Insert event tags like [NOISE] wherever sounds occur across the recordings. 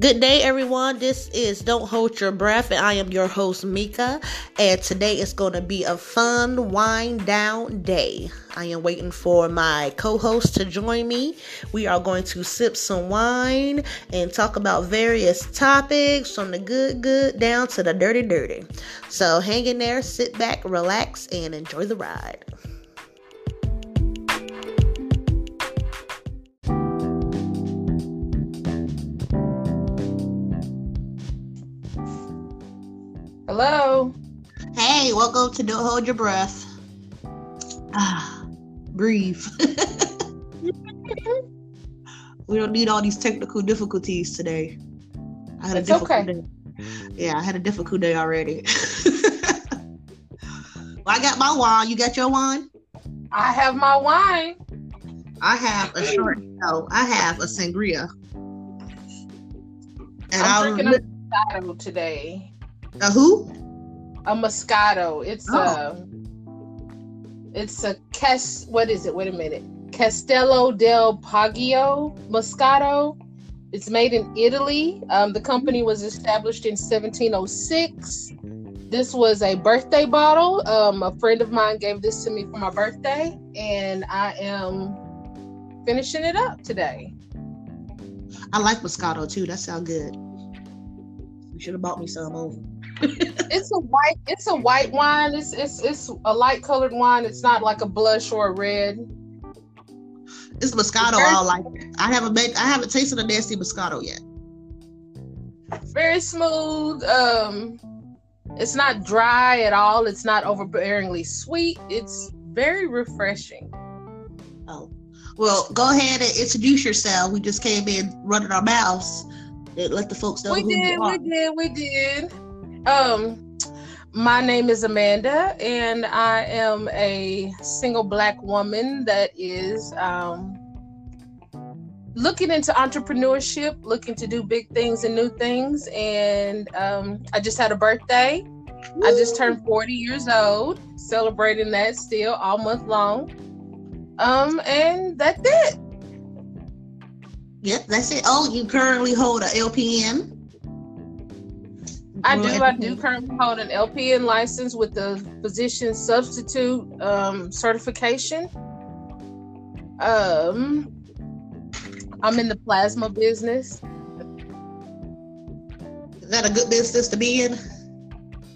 Good day, everyone. This is Don't Hold Your Breath, and I am your host, Mika. And today is going to be a fun wind down day. I am waiting for my co host to join me. We are going to sip some wine and talk about various topics from the good, good down to the dirty, dirty. So hang in there, sit back, relax, and enjoy the ride. Hello. Hey, welcome to Don't Hold Your Breath. Ah, breathe. [LAUGHS] we don't need all these technical difficulties today. I had It's a difficult okay. day. Yeah, I had a difficult day already. [LAUGHS] well, I got my wine. You got your wine? I have my wine. I have a short. No, I have a sangria. And I'm I'll drinking a today. A who? A Moscato. It's Oh. a. It's a Cas. What is it? Wait a minute. Castello del Poggio Moscato. It's made in Italy. Um, the company was established in 1706. This was a birthday bottle. Um, a friend of mine gave this to me for my birthday, and I am finishing it up today. I like Moscato too. That sounds good. You should have bought me some over. [LAUGHS] it's a white it's a white wine it's it's it's a light colored wine it's not like a blush or a red It's Moscato. Very- I like. it. I haven't made. I haven't tasted a nasty Moscato yet. very smooth um it's not dry at all it's not overbearingly sweet it's very refreshing Oh, well, go ahead and introduce yourself. We just came in running our mouths. And let the folks know we who did you are. we did we did um my name is amanda and i am a single black woman that is um looking into entrepreneurship looking to do big things and new things and um i just had a birthday i just turned 40 years old celebrating that still all month long um and that's it Yep, that's it. Oh, you currently hold a LPN. I do. I do currently hold an LPN license with the physician substitute um, certification. Um, I'm in the plasma business. Is that a good business to be in?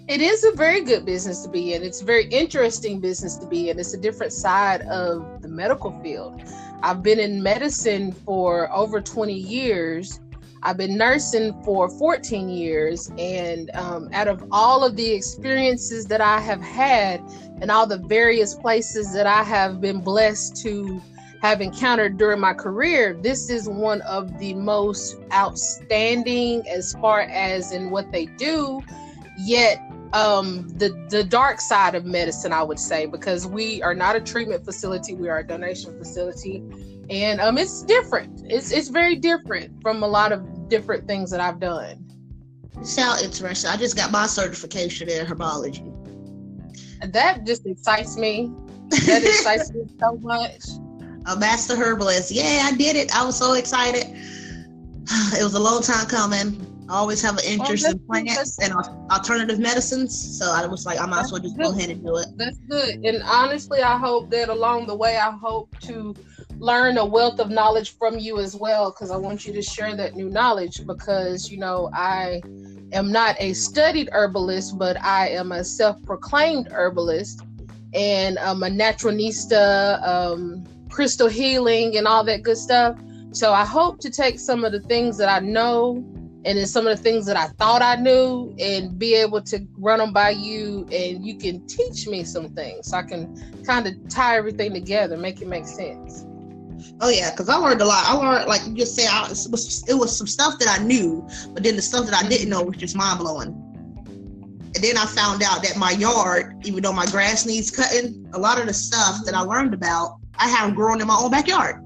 It is a very good business to be in. It's a very interesting business to be in. It's a different side of the medical field. I've been in medicine for over 20 years. I've been nursing for 14 years. And um, out of all of the experiences that I have had and all the various places that I have been blessed to have encountered during my career, this is one of the most outstanding as far as in what they do. Yet um the the dark side of medicine i would say because we are not a treatment facility we are a donation facility and um it's different it's it's very different from a lot of different things that i've done Sound interesting. I just got my certification in herbology. that just excites me that excites me so much [LAUGHS] A master herbalist. Yeah, I did it. I was so excited. [SIGHS] It was a long time coming. I always have an interest in good. plants and alternative medicines. So I was like, I might as well just go ahead and do it. That's good. And honestly, I hope that along the way, I hope to learn a wealth of knowledge from you as well, because I want you to share that new knowledge. Because, you know, I am not a studied herbalist, but I am a self proclaimed herbalist and I'm a naturalista, um, crystal healing, and all that good stuff. So I hope to take some of the things that I know and then some of the things that I thought I knew and be able to run them by you and you can teach me some things so I can kind of tie everything together, make it make sense. Oh yeah, because I learned a lot. I learned, like you just said, I, it, was, it was some stuff that I knew, but then the stuff that I didn't know was just mind blowing. And then I found out that my yard, even though my grass needs cutting, a lot of the stuff that I learned about, I have grown in my own backyard.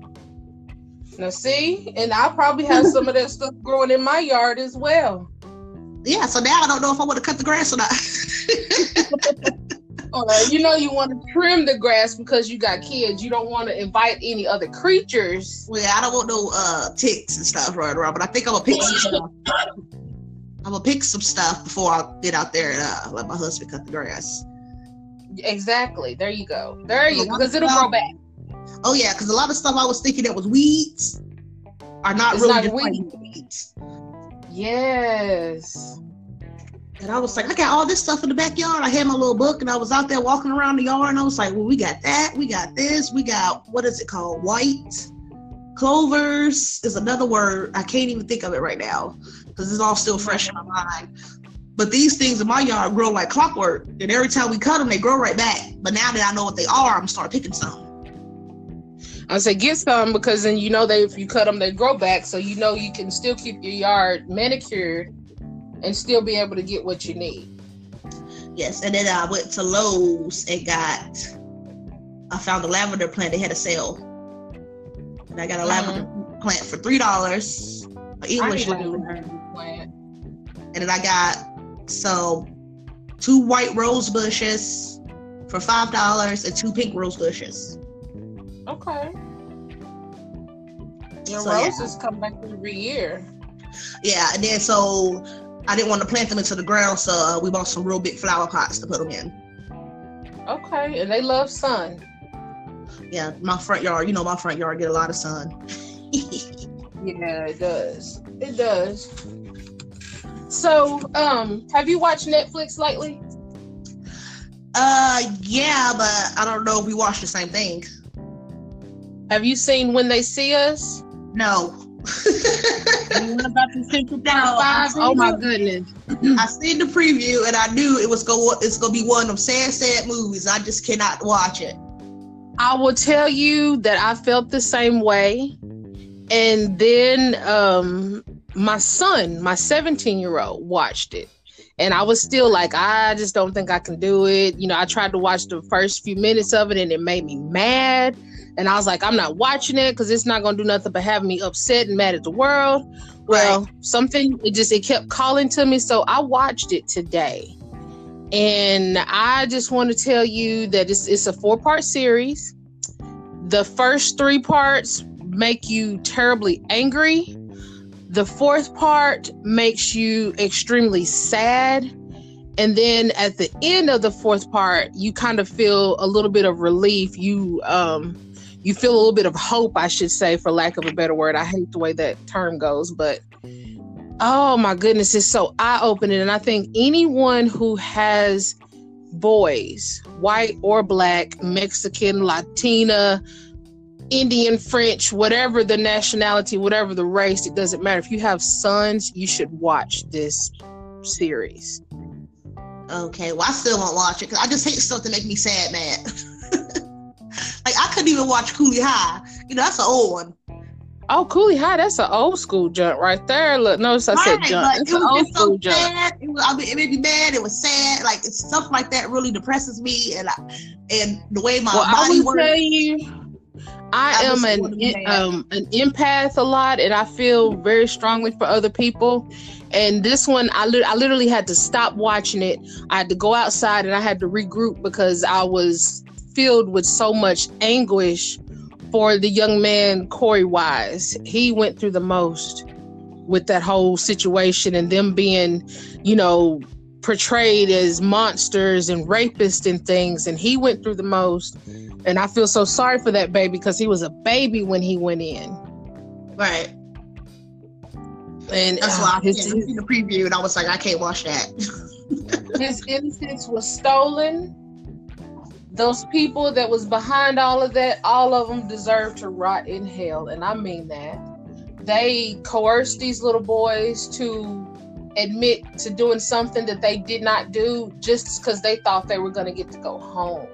Now, see, and I probably have some of that [LAUGHS] stuff growing in my yard as well. Yeah, so now I don't know if I want to cut the grass or not. [LAUGHS] you know you want to trim the grass because you got kids. You don't want to invite any other creatures. Well, I don't want no uh ticks and stuff running around, but I think I'm gonna pick some stuff. I'm gonna pick some stuff before I get out there and uh, let my husband cut the grass. Exactly. There you go. There you go. Because it'll grow back. Oh yeah, because a lot of stuff I was thinking that was weeds are not it's really not weeds. weeds. Yes. And I was like, I got all this stuff in the backyard. I had my little book and I was out there walking around the yard and I was like, well, we got that. We got this. We got, what is it called? White clovers is another word. I can't even think of it right now because it's all still fresh in my mind. But these things in my yard grow like clockwork. And every time we cut them, they grow right back. But now that I know what they are, I'm going to start picking some. I say get some because then you know they if you cut them they grow back, so you know you can still keep your yard manicured and still be able to get what you need. Yes, and then I went to Lowe's and got I found a lavender plant. They had a sale, and I got a mm-hmm. lavender plant for three dollars. English lavender plant, and then I got some two white rose bushes for five dollars and two pink rose bushes. Okay. The so, roses yeah. come back every year. Yeah, and then so I didn't want to plant them into the ground, so uh, we bought some real big flower pots to put them in. Okay, and they love sun. Yeah, my front yard. You know, my front yard get a lot of sun. [LAUGHS] yeah, it does. It does. So, um, have you watched Netflix lately? Uh, yeah, but I don't know if we watch the same thing. Have you seen When They See Us? No. [LAUGHS] what about the Central Park Five? Oh my goodness! I seen the preview and I knew it was go. It's gonna be one of them sad, sad movies. I just cannot watch it. I will tell you that I felt the same way, and then um, my son, my 17 year old, watched it. And I was still like, I just don't think I can do it. You know, I tried to watch the first few minutes of it and it made me mad. And I was like, I'm not watching it because it's not gonna do nothing but have me upset and mad at the world. Well, right. something it just it kept calling to me, so I watched it today. And I just want to tell you that it's it's a four part series. The first three parts make you terribly angry. The fourth part makes you extremely sad. And then at the end of the fourth part, you kind of feel a little bit of relief. You um you feel a little bit of hope, I should say, for lack of a better word. I hate the way that term goes, but oh my goodness, it's so eye opening. And I think anyone who has boys, white or black, Mexican, Latina, Indian, French, whatever the nationality, whatever the race, it doesn't matter. If you have sons, you should watch this series. Okay, well, I still won't watch it because I just hate stuff to make me sad, mad. [LAUGHS] Like I couldn't even watch Cooley High. You know, that's an old one. Oh, Cooley High, that's an old school junk right there. Look, notice I right, said junk. It's it an old school so junk. It, was, I mean, it made me mad. It was sad. Like stuff like that really depresses me, and I, and the way my well, body I works. Tell you, I, I am an um, an empath a lot, and I feel very strongly for other people. And this one, I, li- I literally had to stop watching it. I had to go outside and I had to regroup because I was filled with so much anguish for the young man Korey Wise. He went through the most with that whole situation and them being, you know, portrayed as monsters and rapists and things. And he went through the most. And I feel so sorry for that baby because he was a baby when he went in. Right. And that's uh, why I his, his, the preview and I was like, I can't watch that. [LAUGHS] his innocence was stolen those people that was behind all of that, all of them deserve to rot in hell. And I mean that. They coerced these little boys to admit to doing something that they did not do just because they thought they were going to get to go home.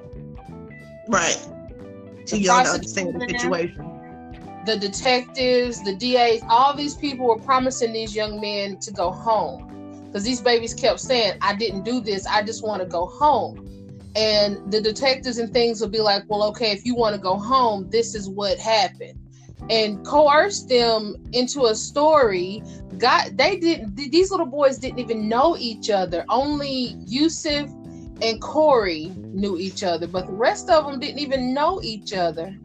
Right. To you understand the situation. The detectives, the DAs, all these people were promising these young men to go home because these babies kept saying, I didn't do this, I just want to go home and the detectives and things will be like well okay if you want to go home this is what happened and coerce them into a story got they didn't these little boys didn't even know each other only Yusef and Korey knew each other, but the rest of them didn't even know each other.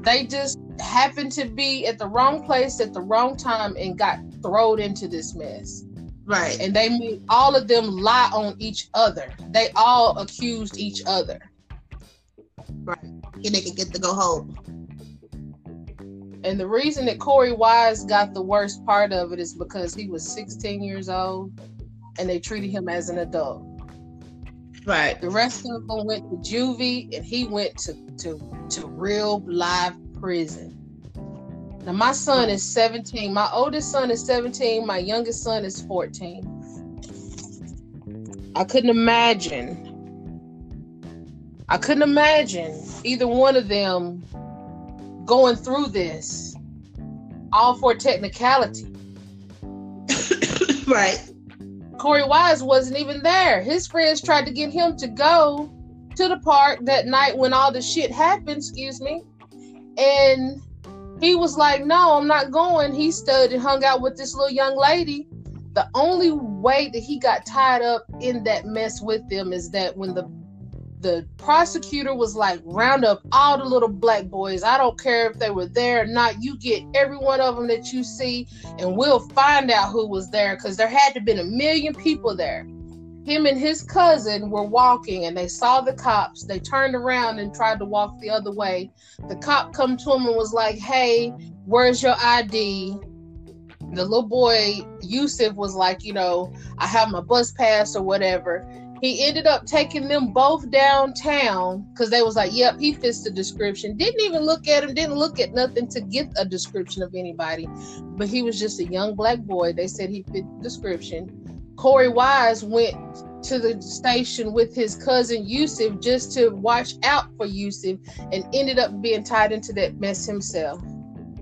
They just happened to be at the wrong place at the wrong time and got thrown into this mess. Right. And they made all of them lie on each other. They all accused each other. Right. And they could get to go home. And the reason that Korey Wise got the worst part of it is because he was 16 years old and they treated him as an adult. Right. The rest of them went to juvie and he went to, to, to real live prison. Now my son is 17. My oldest son is 17. My youngest son is 14. I couldn't imagine. I couldn't imagine either one of them going through this all for technicality. [COUGHS] right. Korey Wise wasn't even there. His friends tried to get him to go to the park that night when all the shit happened, excuse me. And he was like, No, I'm not going. He stood and hung out with this little young lady. The only way that he got tied up in that mess with them is that when the the prosecutor was like, round up all the little black boys. I don't care if they were there or not. You get every one of them that you see, and we'll find out who was there because there had to have been a million people there. Him and his cousin were walking and they saw the cops. They turned around and tried to walk the other way. The cop come to him and was like, Hey, where's your ID? The little boy, Yusef, was like, You know, I have my bus pass or whatever he ended up taking them both downtown because they was like, "Yep, he fits the description." Didn't even look at him. Didn't look at nothing to get a description of anybody. But he was just a young black boy. They said he fit the description. Korey Wise went to the station with his cousin Yusef just to watch out for Yusef, and ended up being tied into that mess himself.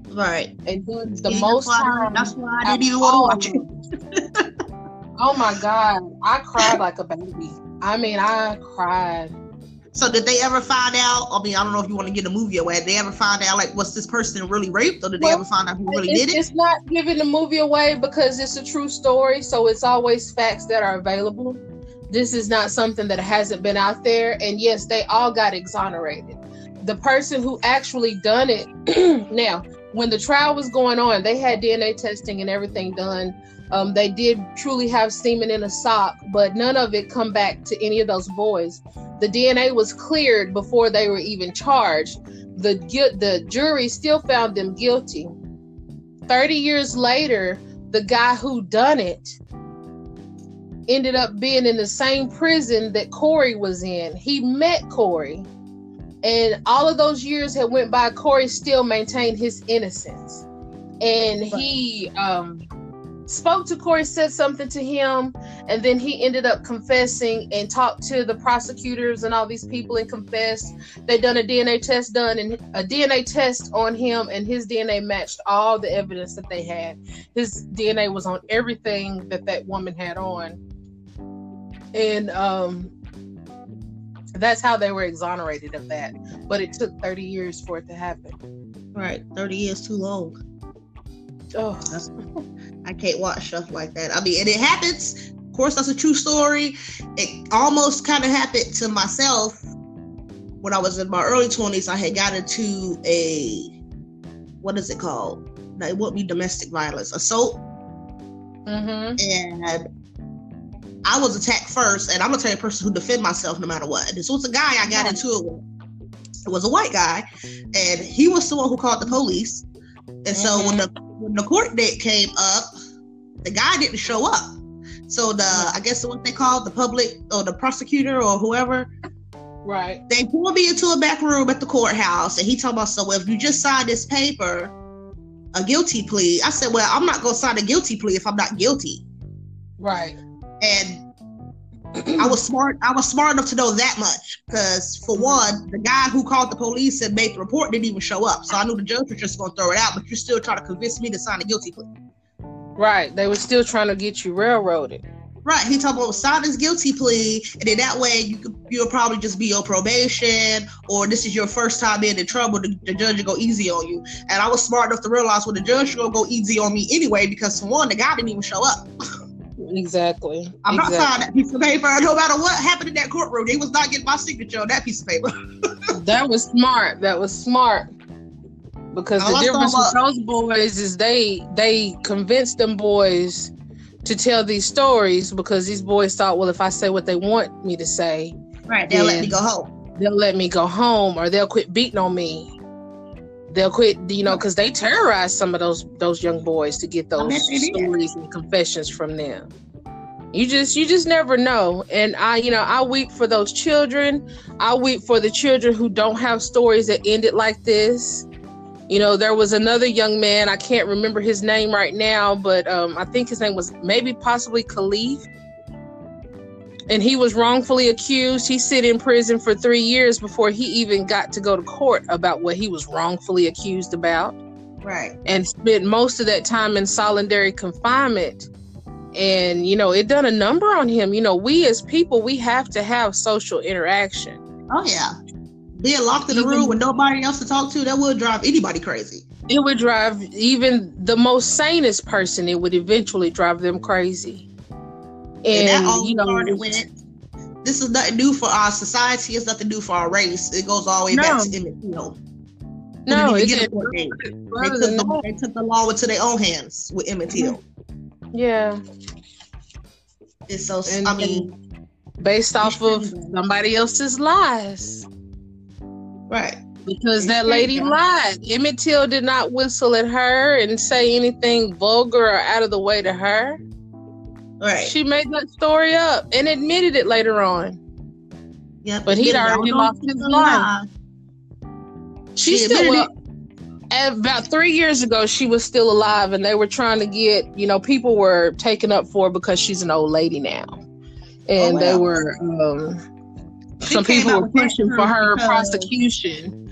Right. And the yeah, most that's why, time. That's why I didn't even want to watch it. [LAUGHS] Oh my god, I cried like a baby. I mean, I cried. So did they ever find out? I mean, I don't know if you want to get a movie away. Did they ever find out like was this person really raped, or did well, they ever find out who really did it? It's not giving the movie away because it's a true story, so it's always facts that are available. This is not something that hasn't been out there, and yes, they all got exonerated. The person who actually done it, [CLEARS THROAT] now when the trial was going on, they had DNA testing and everything done um, they did truly have semen in a sock, but none of it come back to any of those boys. The DNA was cleared before they were even charged. The the jury still found them guilty. Thirty years later, the guy who done it ended up being in the same prison that Korey was in. He met Korey, and all of those years had went by. Korey still maintained his innocence, and he um, spoke to Korey, said something to him, and then he ended up confessing and talked to the prosecutors and all these people and confessed. They done a DNA test done and a DNA test on him, and his DNA matched all the evidence that they had. His DNA was on everything that that woman had on, and um, that's how they were exonerated of that. But it took thirty years for it to happen. Right, thirty years too long. Oh, [LAUGHS] I can't watch stuff like that. I mean, and it happens. Of course, that's a true story. It almost kind of happened to myself when I was in my early 20s. I had got into a, what is it called? It wouldn't be domestic violence, assault. Mm-hmm. And I was attacked first, and I'm gonna tell you a person who defend myself no matter what. This was a guy I got into it with. It was a white guy, and he was the one who called the police. And mm-hmm. so when the when the court date came up, the guy didn't show up. So the I guess what they call the public or the prosecutor or whoever. Right. They pulled me into a back room at the courthouse and he told me, so if you just sign this paper, a guilty plea. I said, Well, I'm not gonna sign a guilty plea if I'm not guilty. Right. And I was smart. I was smart enough to know that much because, for one, the guy who called the police and made the report didn't even show up. So I knew the judge was just going to throw it out. But you're still trying to convince me to sign a guilty plea. Right. They were still trying to get you railroaded. Right. He told me, sign this guilty plea, and then that way you could, you'll probably just be on probation, or this is your first time being in trouble. The, the judge will go easy on you. And I was smart enough to realize, well, the judge will go easy on me anyway because, for one, the guy didn't even show up. [LAUGHS] Exactly. I'm exactly. not signing that piece of paper. No matter what happened in that courtroom, they was not getting my signature on that piece of paper. Mm. that was smart. That was smart. Because All the I difference with those boys is they they convinced them boys to tell these stories because these boys thought, well, if I say what they want me to say, right. They'll let me go home. they'll let me go home or they'll quit beating on me. They'll quit, you know, because they terrorize some of those those young boys to get those bet they did. stories and confessions from them. You just you just never know. And I, you know, I weep for those children. I weep for the children who don't have stories that ended like this. You know, there was another young man, I can't remember his name right now, but um, I think his name was maybe possibly Kalief. And he was wrongfully accused. He sit in prison for three years before he even got to go to court about what he was wrongfully accused about Right. and spent most of that time in solitary confinement. And, you know, it done a number on him. You know, we as people, we have to have social interaction. Oh yeah. Being locked in a room with nobody else to talk to, that would drive anybody crazy. It would drive even the most sanest person, it would eventually drive them crazy. And, that all you know, started when this is nothing new for our society. It's nothing new for our race. It goes all the way back to Emmett Till. no, it didn't even get a didn't. court date. They took, the, they took the law into their own hands with Emmett Till. Yeah. It's so. And- I mean, Based off of somebody else's lies. right. because that lady lied. Emmett Till did not whistle at her and say anything vulgar or out of the way to her. Right. She made that story up and admitted it later on. yeah, but he'd already lost his life. She, She still about three years ago she was still alive and they were trying to get you know people were taken up for her because she's an old lady now and Oh, they were um some people were pushing for her because- prosecution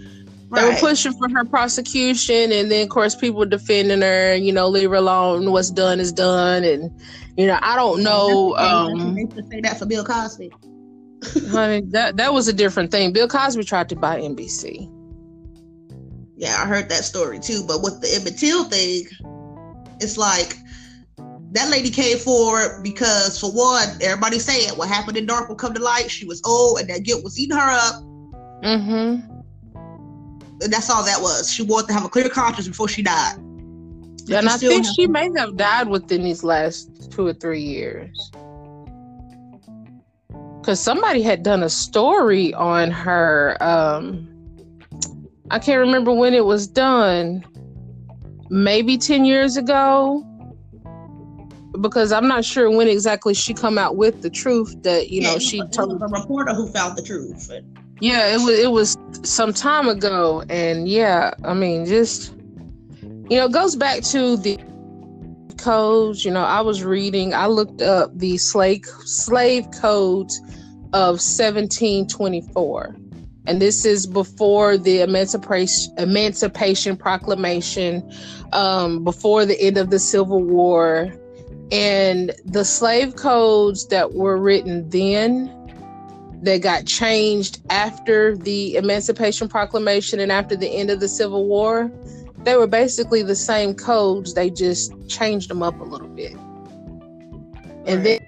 They were pushing for her prosecution, and then of course people defending her. You know, leave her alone. What's done is done, and you know I don't know. Um, they say that for Bill Cosby. [LAUGHS] honey, that that was a different thing. Bill Cosby tried to buy NBC. Yeah, I heard that story too. But with the Emmett Till thing, it's like that lady came forward because, for one, everybody saying what happened in Dark will come to light. She was old, and that guilt was eating her up. Mm-hmm. That's all that was. She wanted to have a clear conscience before she died. But And I think have she may have died within these last two or three years. Because somebody had done a story on her. Um, I can't remember when it was done. Maybe 10 years ago. Because I'm not sure when exactly she come out with the truth that, you know, Yeah, she told a reporter who found the truth. And yeah, it was it was some time ago, and yeah, I mean, just you know, goes back to the codes. You know, I was reading, I looked up the slave slave codes of 1724, and this is before the Emancipation Emancipation Proclamation, um, before the end of the Civil War, and the slave codes that were written then that got changed after the Emancipation Proclamation and after the end of the Civil War, they were basically the same codes. They just changed them up a little bit. And then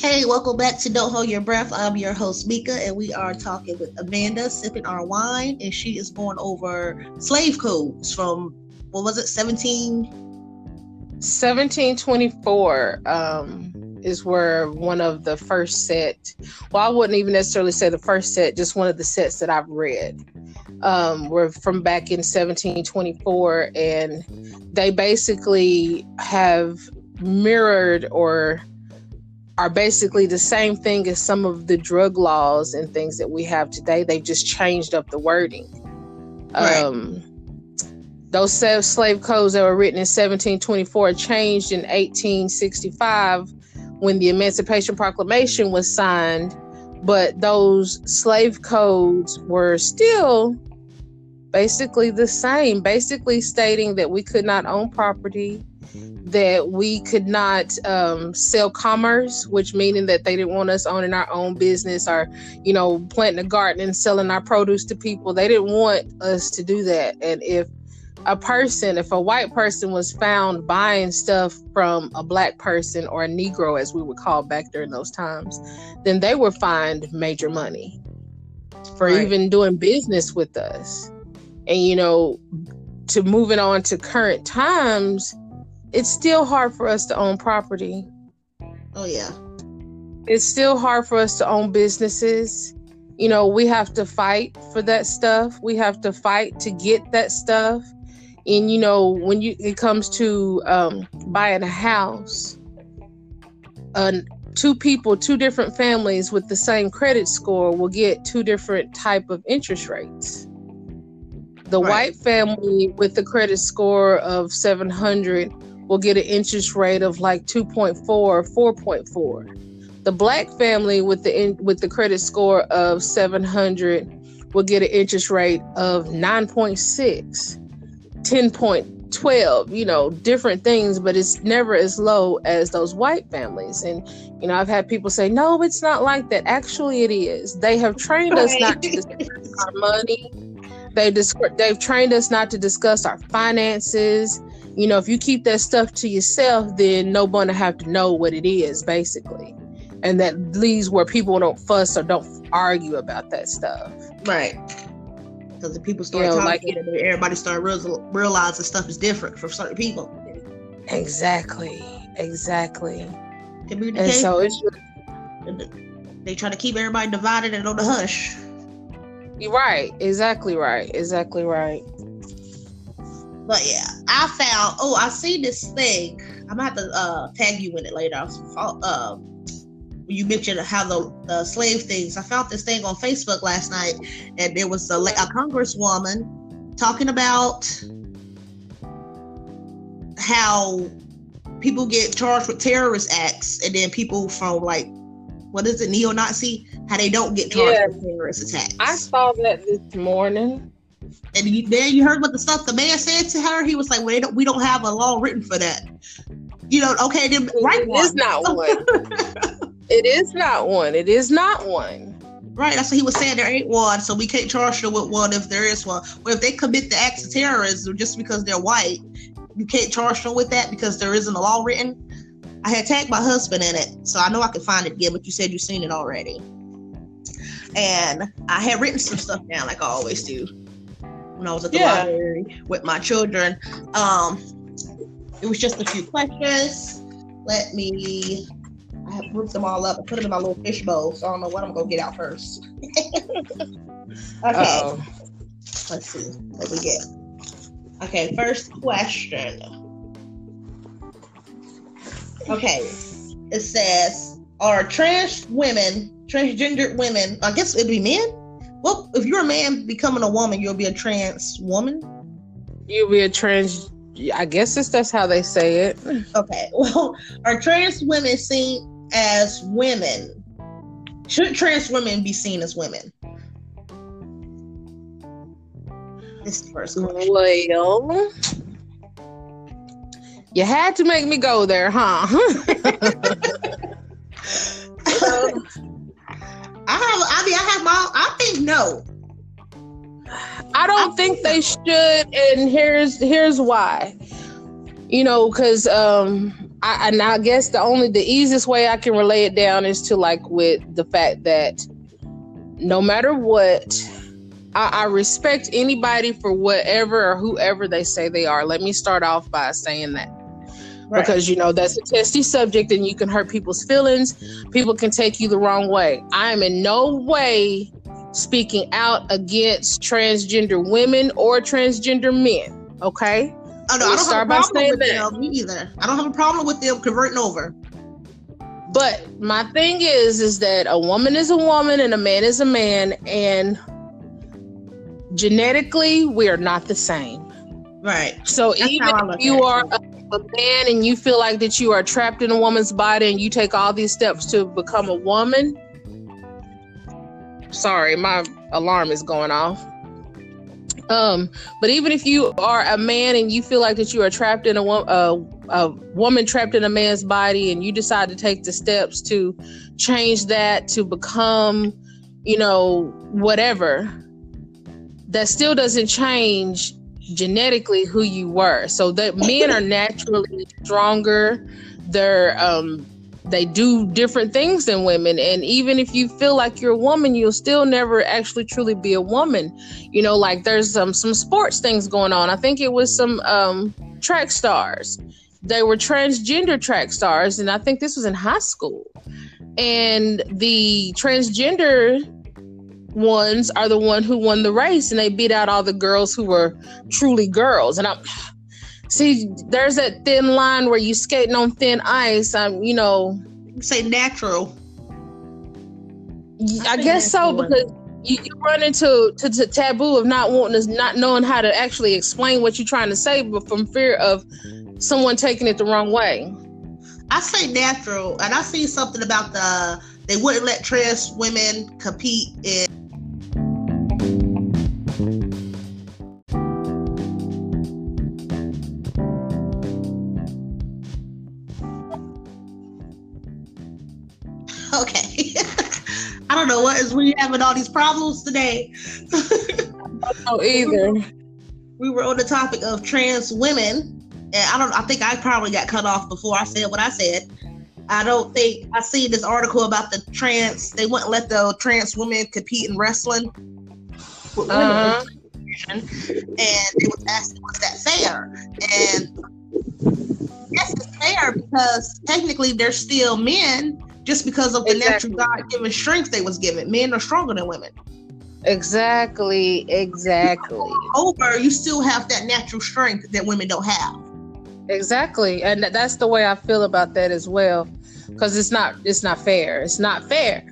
Hey, welcome back to Don't Hold Your Breath. I'm your host, Mika, and we are talking with Amanda, sipping our wine, and she is going over slave codes from, what was it, 17? 1724 um, is where one of the first set, well, I wouldn't even necessarily say the first set, just one of the sets that I've read um, were from back in 1724. And they basically have mirrored or are basically the same thing as some of the drug laws and things that we have today. They've just changed up the wording. Right. Um, those slave codes that were written in 1724 changed in 1865 when the Emancipation Proclamation was signed, but those slave codes were still basically the same, basically stating that we could not own property, that we could not um, sell commerce, which meaning that they didn't want us owning our own business or, you know, planting a garden and selling our produce to people. They didn't want us to do that. And if a person, if a white person was found buying stuff from a black person or a Negro, as we would call back during those times, then they were fined major money for right. even doing business with us. And, you know, to moving on to current times, it's still hard for us to own property. Oh, yeah. It's still hard for us to own businesses. You know, we have to fight for that stuff. We have to fight to get that stuff. And you know, when you it comes to um, buying a house, uh, two people, two different families with the same credit score will get two different type of interest rates. The right. white family with the credit score of 700 will get an interest rate of like 2.4 or 4.4. The black family with the in, with the credit score of 700 will get an interest rate of 9.6, 10.12, you know, different things, but it's never as low as those white families. And, you know, I've had people say, no, it's not like that. Actually, it is. They have trained us not to discuss our money. They they've trained us not to discuss our finances you know, if you keep that stuff to yourself, then nobody have to know what it is, basically. And that leaves where people don't fuss or don't argue about that stuff. Right. Because the people start you know, talking, like, it, everybody start real, realizing stuff is different for certain people. Exactly. Exactly. And so it's just, they try to keep everybody divided and on the hush. You're right. Exactly right. Exactly right. But yeah, I found. Oh, I see this thing. I'm gonna have to uh, tag you in it later. Uh, you mentioned how the, the slave things. I found this thing on Facebook last night, and there was a, a congresswoman talking about how people get charged with terrorist acts, and then people from like what is it, neo-Nazi, how they don't get charged yeah. with terrorist attacks. I saw that this morning. And you, then you heard what the stuff the man said to her. He was like, "Well, don't, we don't have a law written for that." You know, okay, then right it is not [LAUGHS] one. it is not one. It is not one. Right, that's what he was saying. There ain't one, so we can't charge them with one if there is one. Or if they commit the acts of terrorism just because they're white, you can't charge them with that because there isn't a law written. I had tagged my husband in it, so I know I can find it again. But you said you've seen it already, and I had written some stuff down like I always do when I was at the yeah. library with my children. Um, it was just a few questions. Let me. I have grouped them all up and put them in my little fish bowl, so I don't know what I'm gonna get out first. [LAUGHS] okay. Uh-oh. Let's see what we get. Okay, first question. Okay, it says, "Are trans women, transgendered women? I guess it'd be men." Well, if you're a man becoming a woman, you'll be a trans woman. You'll be a trans. I guess it's, that's how they say it. Okay. [LAUGHS] Well, are trans women seen as women? Should trans women be seen as women? This is the first question. Well, you had to make me go there, huh? [LAUGHS] [LAUGHS] Um, I have. I mean, I have my. I think no. I don't I think, think they should, and here's here's why. You know, because um, I and I guess the only the easiest way I can relay it down is to like with the fact that no matter what, I, I respect anybody for whatever or whoever they say they are. Let me start off by saying that. Right. Because you know that's a testy subject and you can hurt people's feelings. People can take you the wrong way. I am in no way speaking out against transgender women or transgender men. Okay. Oh, no, I don't have a problem with that. them either. I don't have a problem with them converting over. But my thing is, is that a woman is a woman and a man is a man, and genetically we are not the same. Right. So That's even if you are a a man and you feel like that you are trapped in a woman's body and you take all these steps to become a woman, sorry, my alarm is going off. Um, but even if you are a man and you feel like that you are trapped in a, a, a woman trapped in a man's body, and you decide to take the steps to change that to become, you know, whatever, that still doesn't change genetically who you were. So that men are naturally stronger. They're um they do different things than women. And even if you feel like you're a woman you'll still never actually truly be a woman. You know like there's um, some sports things going on. I think it was some um, track stars. They were transgender track stars and i think this was in high school. And the transgender ones are the one who won the race and they beat out all the girls who were truly girls. And i'm see there's that thin line where you skating on thin ice. I'm you know. Say natural. I, I guess so because you, you, run into to, to taboo of not wanting to not knowing how to actually explain what you're trying to say but from fear of someone taking it the wrong way. I say natural and i see something about the they wouldn't let trans women compete in Okay. [LAUGHS] I don't know what is we having all these problems today. oh, [LAUGHS] either. We were on the topic of trans women, and I don't. I think I probably got cut off before I said what I said. I don't think I see this article about the trans. They wouldn't let the trans women compete in wrestling. Uh-huh. And they was asking, was that fair? And yes, it's fair because technically they're still men just because of the exactly. natural God given strength they was given. Men are stronger than women. Exactly, exactly. Over, you still have that natural strength that women don't have. Exactly, and that's the way I feel about that as well, because it's not it's not fair. It's not fair.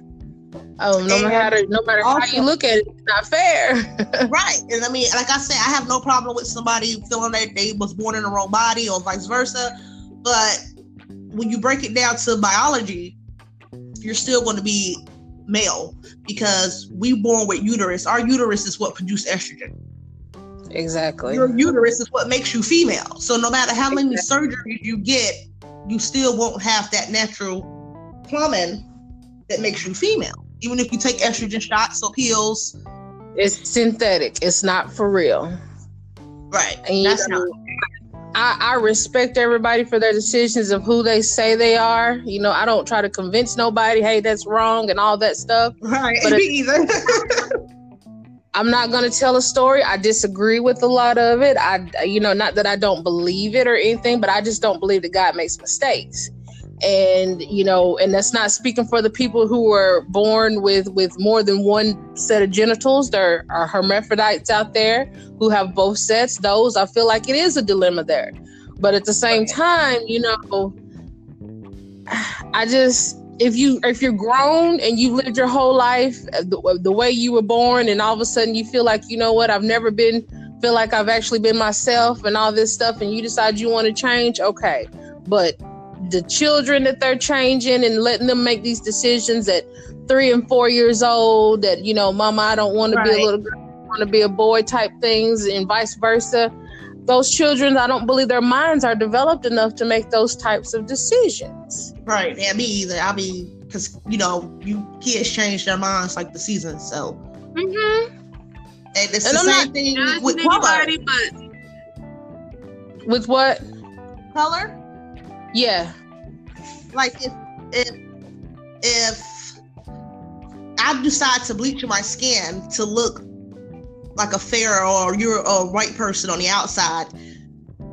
Um, no matter no matter also, how you look at it, it's not fair. [LAUGHS] right, and I mean, like I said, I have no problem with somebody feeling that they was born in the wrong body or vice versa, but when you break it down to biology, you're still going to be male because we born with uterus. Our uterus is what produces estrogen. Exactly. Your uterus is what makes you female. So no matter how many exactly. surgeries you get, you still won't have that natural plumbing that makes you female. Even if you take estrogen shots or pills. It's synthetic. It's not for real. Right. And That's know, not I, I respect everybody for their decisions of who they say they are. You know, I don't try to convince nobody, hey, that's wrong and all that stuff. Right. But [LAUGHS] Me either. [LAUGHS] I'm not going to tell a story. I disagree with a lot of it. I, you know, not that I don't believe it or anything, but I just don't believe that God makes mistakes. And you know, and that's not speaking for the people who were born with with more than one set of genitals. There are hermaphrodites out there who have both sets. Those I feel like it is a dilemma there. But at the same time, you know, I just if you if you're grown and you've lived your whole life uh, the, the, way you were born and all of a sudden you feel like you know what i've never been feel like i've actually been myself and all this stuff and you decide you want to change okay but the children that they're changing and letting them make these decisions at three and four years old that you know mama i don't want right. to be a little girl I want to be a boy type things and vice versa. Those children i don't believe their minds are developed enough to make those types of decisions. Right yeah me either. I mean because you know you kids change their minds like the seasons so. Mm-hmm. and it's and the I'm same thing with color. but with what? Color yeah. Like if if if I decide to bleach my skin to look like a fair or you're a white person on the outside,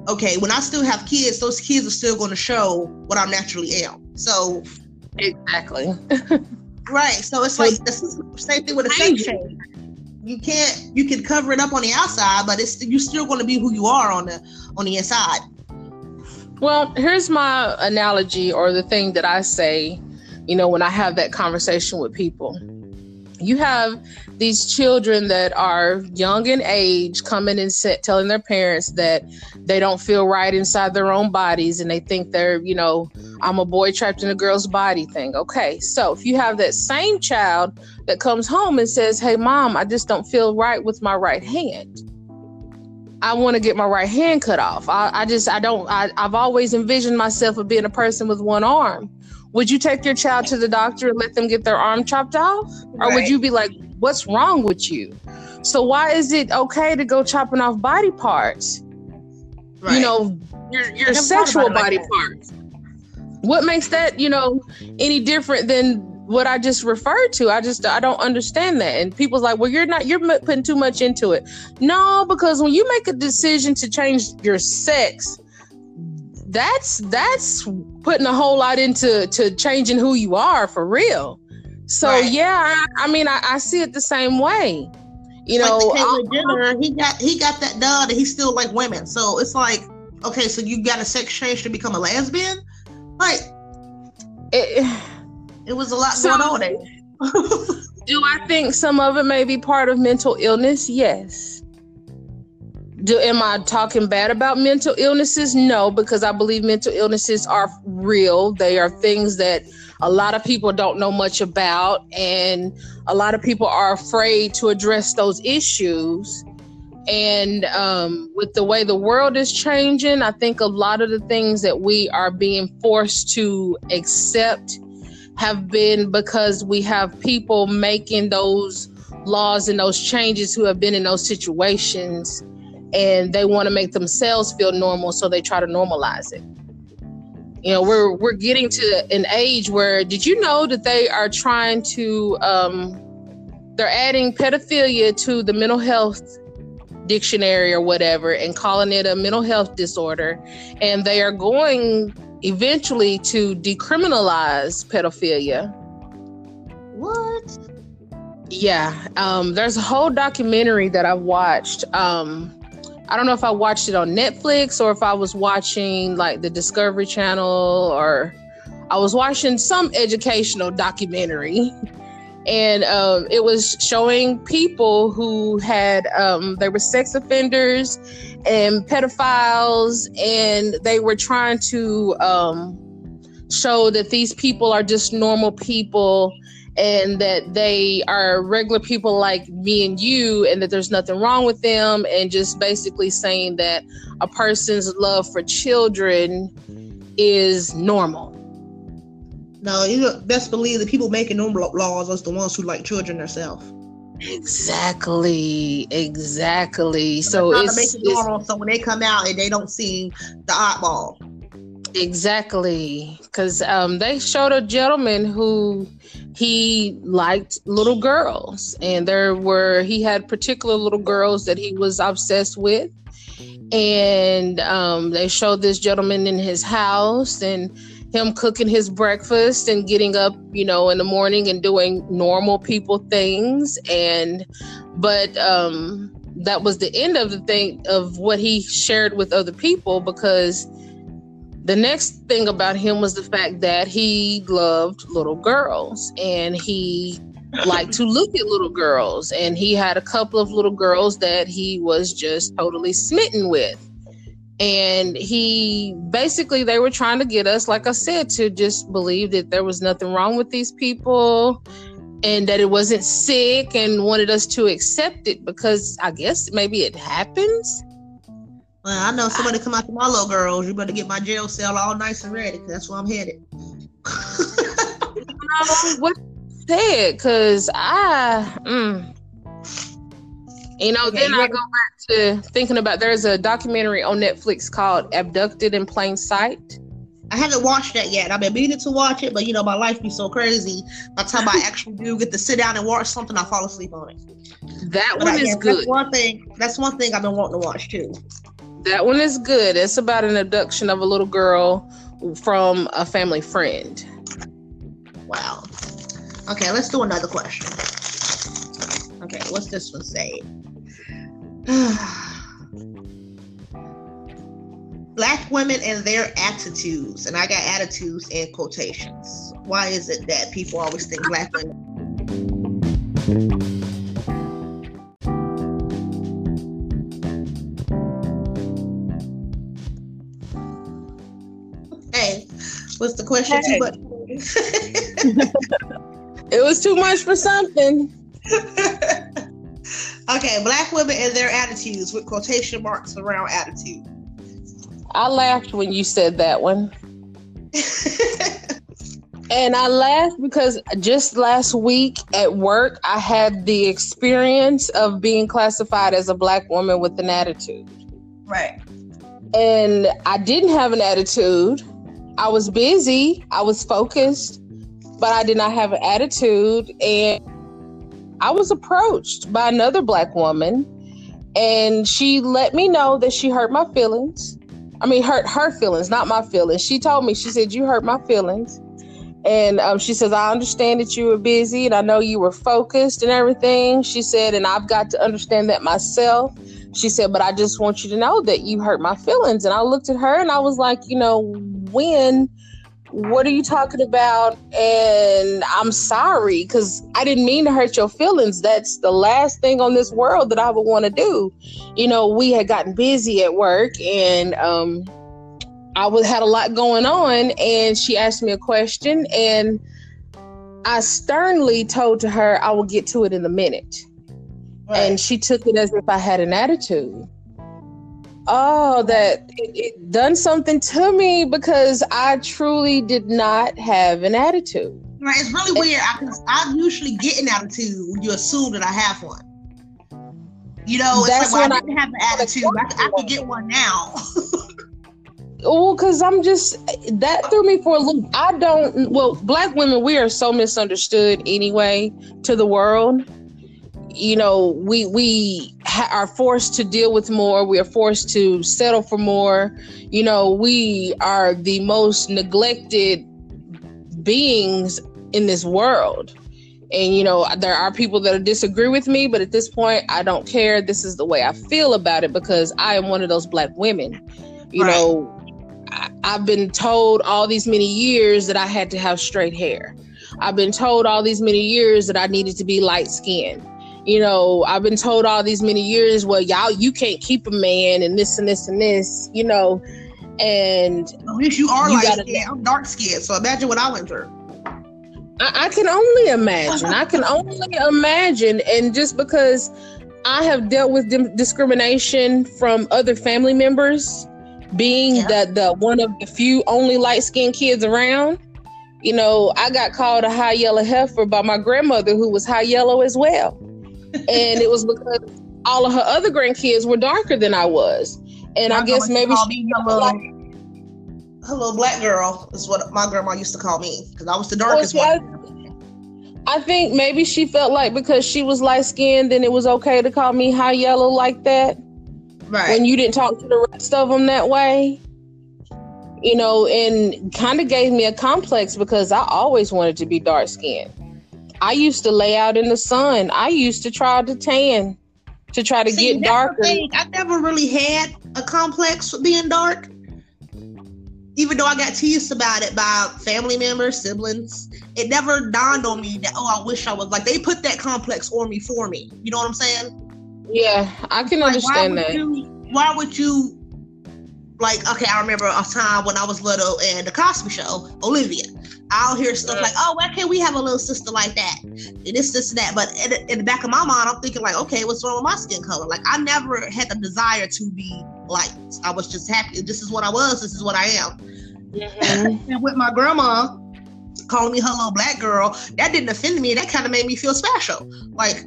okay, when I still have kids, those kids are still going to show what I naturally am. So exactly. [LAUGHS] right. So it's like the same thing with a sex change. You can't you can cover it up on the outside, but it's you're still going to be who you are on the on the inside. Well, here's my analogy or the thing that I say, you know, when I have that conversation with people. You have these children that are young in age coming and set, telling their parents that they don't feel right inside their own bodies and they think they're, you know, I'm a boy trapped in a girl's body thing. Okay. So if you have that same child that comes home and says, Hey, mom, I just don't feel right with my right hand I want to get my right hand cut off. I, I just I don't I, I've always envisioned myself of being a person with one arm. Would you take your child to the doctor and let them get their arm chopped off? Right. Or would you be like, what's wrong with you? So why is it okay to go chopping off body parts? Right. You know, your your sexual body like parts. What makes that, you know, any different than what I just referred to? I just I don't understand that. And people's like, "Well, you're not you're putting too much into it." No, because when you make a decision to change your sex, that's that's putting a whole lot into to changing who you are for real. So right. yeah, I, I mean, I, I, see it the same way. You know, like uh, Jenner, he got he got that done, and he still like women. So it's like, okay, so you got a sex change to become a lesbian? Like, it, it was a lot so, going on there. [LAUGHS] do I think some of it may be part of mental illness? Yes. Do am I talking bad about mental illnesses? No, because I believe mental illnesses are real. They are things that a lot of people don't know much about, and a lot of people are afraid to address those issues. And um, with the way the world is changing, I think a lot of the things that we are being forced to accept have been because we have people making those laws and those changes who have been in those situations. And they want to make themselves feel normal so they try to normalize it. You know we're we're getting to an age where did you know that they are trying to um, they're adding pedophilia to the mental health dictionary or whatever and calling it a mental health disorder. And they are going eventually to decriminalize pedophilia what yeah um, there's a whole documentary that i've watched um, I don't know if I watched it on Netflix or if I was watching like the Discovery Channel or I was watching some educational documentary. [LAUGHS] And um, it was showing people who had, um, they were sex offenders and pedophiles, and they were trying to um, show that these people are just normal people and that they are regular people like me and you and that there's nothing wrong with them and just basically saying that a person's love for children is normal no you best believe the people making normal laws are the ones who like children themselves. Exactly exactly. So it's, make it normal so when they come out and they don't see the oddball exactly because um, they showed a gentleman who he liked little girls and there were he had particular little girls that he was obsessed with. And um, they showed this gentleman in his house and him cooking his breakfast and getting up you know in the morning and doing normal people things. And but um that was the end of the thing of what he shared with other people because the next thing about him was the fact that he loved little girls and he liked to look at little girls. And he had a couple of little girls that he was just totally smitten with and he basically they were trying to get us like i said to just believe that there was nothing wrong with these people and that it wasn't sick and wanted us to accept it because i guess maybe it happens well, I know somebody come out to my little girls. You better get my jail cell all nice and ready, cause that's where I'm headed. [LAUGHS] what said? Cause I, mm, you know, okay, then I go back to thinking about. There's a documentary on Netflix called "Abducted in Plain Sight." I haven't watched that yet. I've been meaning to watch it, but you know, my life be so crazy. By the time I [LAUGHS] actually do get to sit down and watch something, I fall asleep on it. That but one I, is good. That's one thing. That's one thing I've been wanting to watch too. That one is good. It's about an abduction of a little girl from a family friend. Wow. Okay, let's do another question. Okay, what's this one say? [SIGHS] Black women and their attitudes, and I got attitudes in quotations. Why is it that people always think black women? Hey, What's the question? Hey. Too much. [LAUGHS] it was too much for something. [LAUGHS] Okay, black women and their attitudes with quotation marks around attitude. I laughed when you said that one. and I laughed because just last week at work, I had the experience of being classified as a black woman with an attitude. Right. And I didn't have an attitude. I was busy, I was focused, but I did not have an attitude. And I was approached by another black woman, and she let me know that she hurt my feelings. I mean, hurt her feelings, not my feelings. She told me, she said, You hurt my feelings. And um, she says, I understand that you were busy and I know you were focused and everything. She said, and I've got to understand that myself. She said, but I just want you to know that you hurt my feelings. And I looked at her and I was like, you know, when what are you talking about? And I'm sorry because I didn't mean to hurt your feelings. That's the last thing on this world that I would want to do. You know, we had gotten busy at work and um, I was had a lot going on. And she asked me a question, and I sternly told to her, I will get to it in a minute. Right. And she took it as if I had an attitude oh that it, it, done something to me because i truly did not have an attitude right it's really weird I, I, usually get an attitude when you assume that i have one you know that's like, well, i didn't have an attitude i, I could get one now [LAUGHS] Oh, because I'm just that threw me for a loop. I don't. Well, black women, we are so misunderstood anyway to the world you know we we ha- are forced to deal with more. We are forced to settle for more. You know we are the most neglected beings in this world. And you know there are people that disagree with me but at this point i don't care. This is the way i feel about it because i am one of those black women. You right. know I, i've been told all these many years that i had to have straight hair. I've been told all these many years that i needed to be light skinned you know, I've been told all these many years, well, y'all, you can't keep a man and this and this and this, you know, and at least you are you like, gotta, yeah, I'm dark skinned. So imagine what I went through. I, I can only imagine. I can only imagine. And just because I have dealt with di- discrimination from other family members, being yeah. the the one of the few only light skinned kids around, you know, I got called a high yellow heifer by my grandmother, who was high yellow as well and it was because all of her other grandkids were darker than I was. And my I guess maybe she little, like, her little black girl is what my grandma used to call me because I was the darkest well, one. I, I think maybe she felt like because she was light skinned, then it was okay to call me high yellow like that. Right. When you didn't talk to the rest of them that way. You know, and kind of gave me a complex because I always wanted to be dark skinned. I used to lay out in the sun. I used to try to tan to try to See, get darker. I never really had a complex for being dark. Even though I got teased about it by family members, siblings, it never dawned on me that oh, I wish I was like they put that complex on me for me. You know what I'm saying? Yeah, I can like, understand that. You, why would you like? Okay, I remember a time when I was little and the Cosby Show, Olivia. I'll hear stuff like, "Oh, why can't we have a little sister like that?" And this, this, and that. But in, in, the back of my mind, I'm thinking like, "Okay, what's wrong with my skin color?" Like, I never had the desire to be light. I was just happy. This is what I was. This is what I am. Mm-hmm. and with my grandma calling me her little black girl, that didn't offend me. That kind of made me feel special. Like,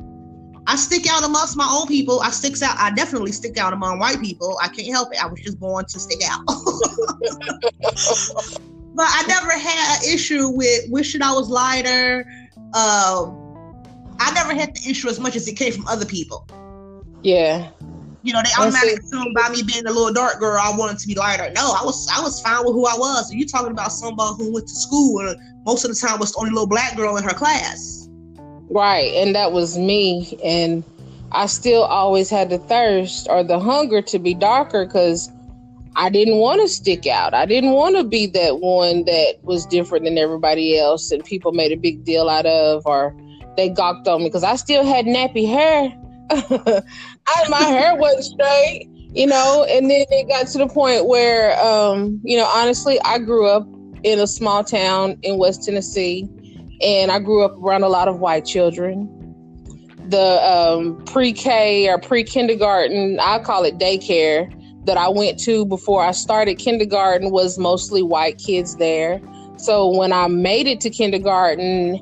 I stick out amongst my own people. I sticks out. I definitely stick out among white people. I can't help it. I was just born to stick out. [LAUGHS] but I never had an issue with wishing I was lighter. Um, I never had the issue as much as it came from other people. Yeah. You know, they automatically assume by me being a little dark girl, I wanted to be lighter. No, I was I was fine with who I was. you talking about somebody who went to school and most of the time was the only little black girl in her class. Right, and that was me. And I still always had the thirst or the hunger to be darker because I didn't want to stick out. I didn't want to be that one that was different than everybody else and people made a big deal out of or they gawked on me because I still had nappy hair. [LAUGHS] I, my hair wasn't straight, you know, and then it got to the point where, um, you know, honestly, I grew up in a small town in West Tennessee and I grew up around a lot of white children. the um, pre-K or pre-kindergarten, I call it daycare that I went to before I started kindergarten was mostly white kids there. So when I made it to kindergarten,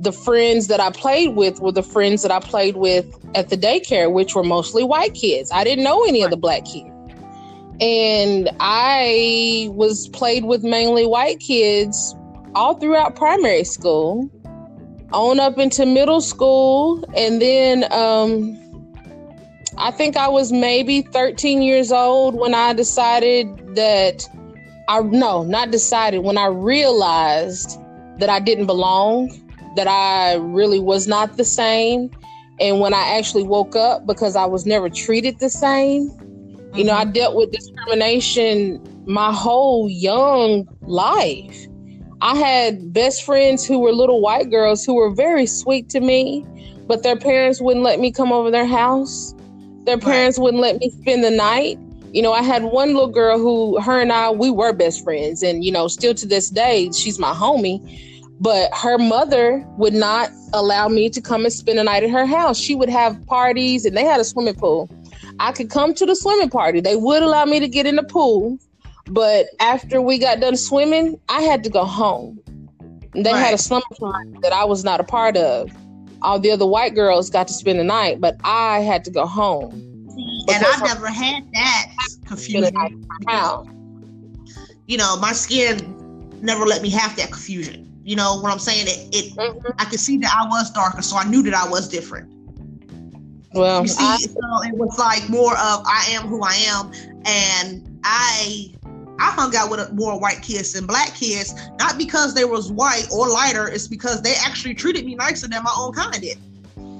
the friends that I played with were the friends that I played with at the daycare, which were mostly white kids. I didn't know any of the black kids. And I was played with mainly white kids all throughout primary school, on up into middle school. And then um, I think I was maybe 13 years old when I decided that I, no, not decided, when I realized that I didn't belong, that I really was not the same. And when I actually woke up because I was never treated the same, you know, I mm-hmm. dealt with discrimination my whole young life. I had best friends who were little white girls who were very sweet to me, but their parents wouldn't let me come over their house. Their parents wouldn't let me spend the night. You know, I had one little girl who, her and I, we were best friends. And, you know, still to this day, she's my homie. But her mother would not allow me to come and spend the night at her house. She would have parties, and they had a swimming pool. I could come to the swimming party. They would allow me to get in the pool, but after we got done swimming, I had to go home. They right. had a slumber party that I was not a part of. All the other white girls got to spend the night, but I had to go home. and I never had that confusion. You know, my skin never let me have that confusion. You know what I'm saying? It, it mm-hmm. I could see that I was darker, so I knew that I was different. Well, you see, I, so it was like more of I am who I am, and I I hung out with more white kids than black kids, not because they was white or lighter. It's because they actually treated me nicer than my own kind did.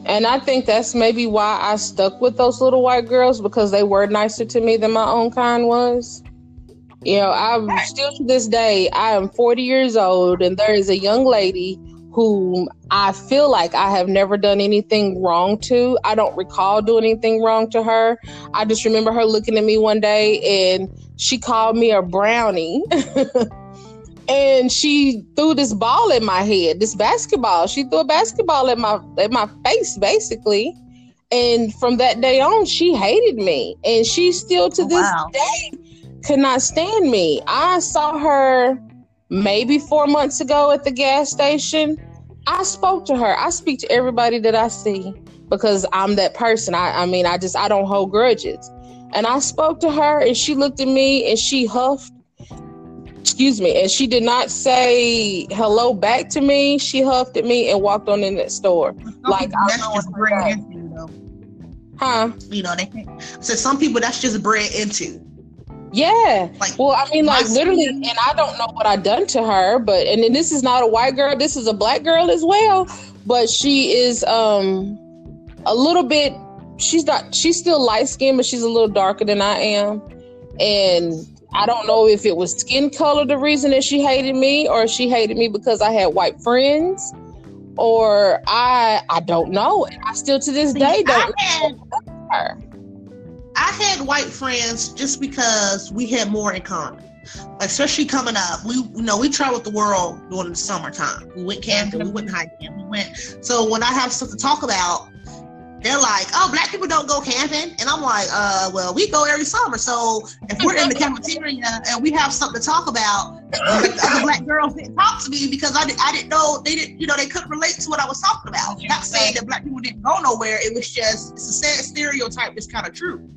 And I think that's maybe why I stuck with those little white girls because they were nicer to me than my own kind was. You know, I'm still to this day, I am 40 years old, and there is a young lady whom I feel like I have never done anything wrong to. I don't recall doing anything wrong to her. I just remember her looking at me one day and she called me a brownie. [LAUGHS] and she threw this ball at my head, this basketball. She threw a basketball at my at my face basically. And from that day on, she hated me. And she still to oh, this wow. day could not stand me. I saw her maybe four months ago at the gas station I spoke to her. I speak to everybody that I see because I'm that person. I, I mean, I just I don't hold grudges. And I spoke to her and she looked at me and she huffed. Excuse me. And she did not say hello back to me. She huffed at me and walked on in that store. like I that's just bred into, you know. Huh? You know, they so some people that's just bred into. Yeah. Like, well, I mean, like literally, and I don't know what I done to her, but and then this is not a white girl. This is a black girl as well, but she is um a little bit. She's not. She's still light skinned, but she's a little darker than I am, and I don't know if it was skin color the reason that she hated me, or she hated me because I had white friends, or I I don't know. I still to this day don't know her. I had white friends just because we had more in common. Especially coming up, we you know we traveled the world during the summertime. We went camping, we went hiking, we went. So when I have stuff to talk about, they're like, "Oh, black people don't go camping," and I'm like, "Uh, well, we go every summer. So if we're in the cafeteria and we have something to talk about, [LAUGHS] the black girls didn't talk to me because I, I didn't know they didn't, you know, they couldn't relate to what I was talking about. Not saying that black people didn't go nowhere. It was just it's a sad stereotype It's kind of true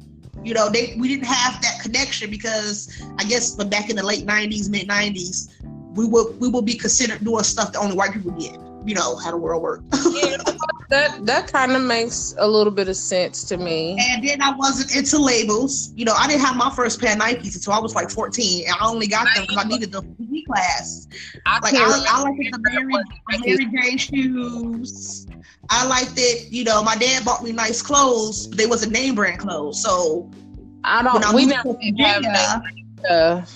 you know, they we didn't have that connection because I guess but back in the late '90s, mid '90s, we will we will be considered doing stuff that only white people did. You know how the world worked. yeah, [LAUGHS] that that kind of makes a little bit of sense to me. And then I wasn't into labels. You know, I didn't have my first pair of Nikes until I was like 14, and I only got them because I needed the PE class. I like I, I like the Mary, Mary J shoes. I liked it. You know, my dad bought me nice clothes, but they wasn't name brand clothes. So I don't. I we never have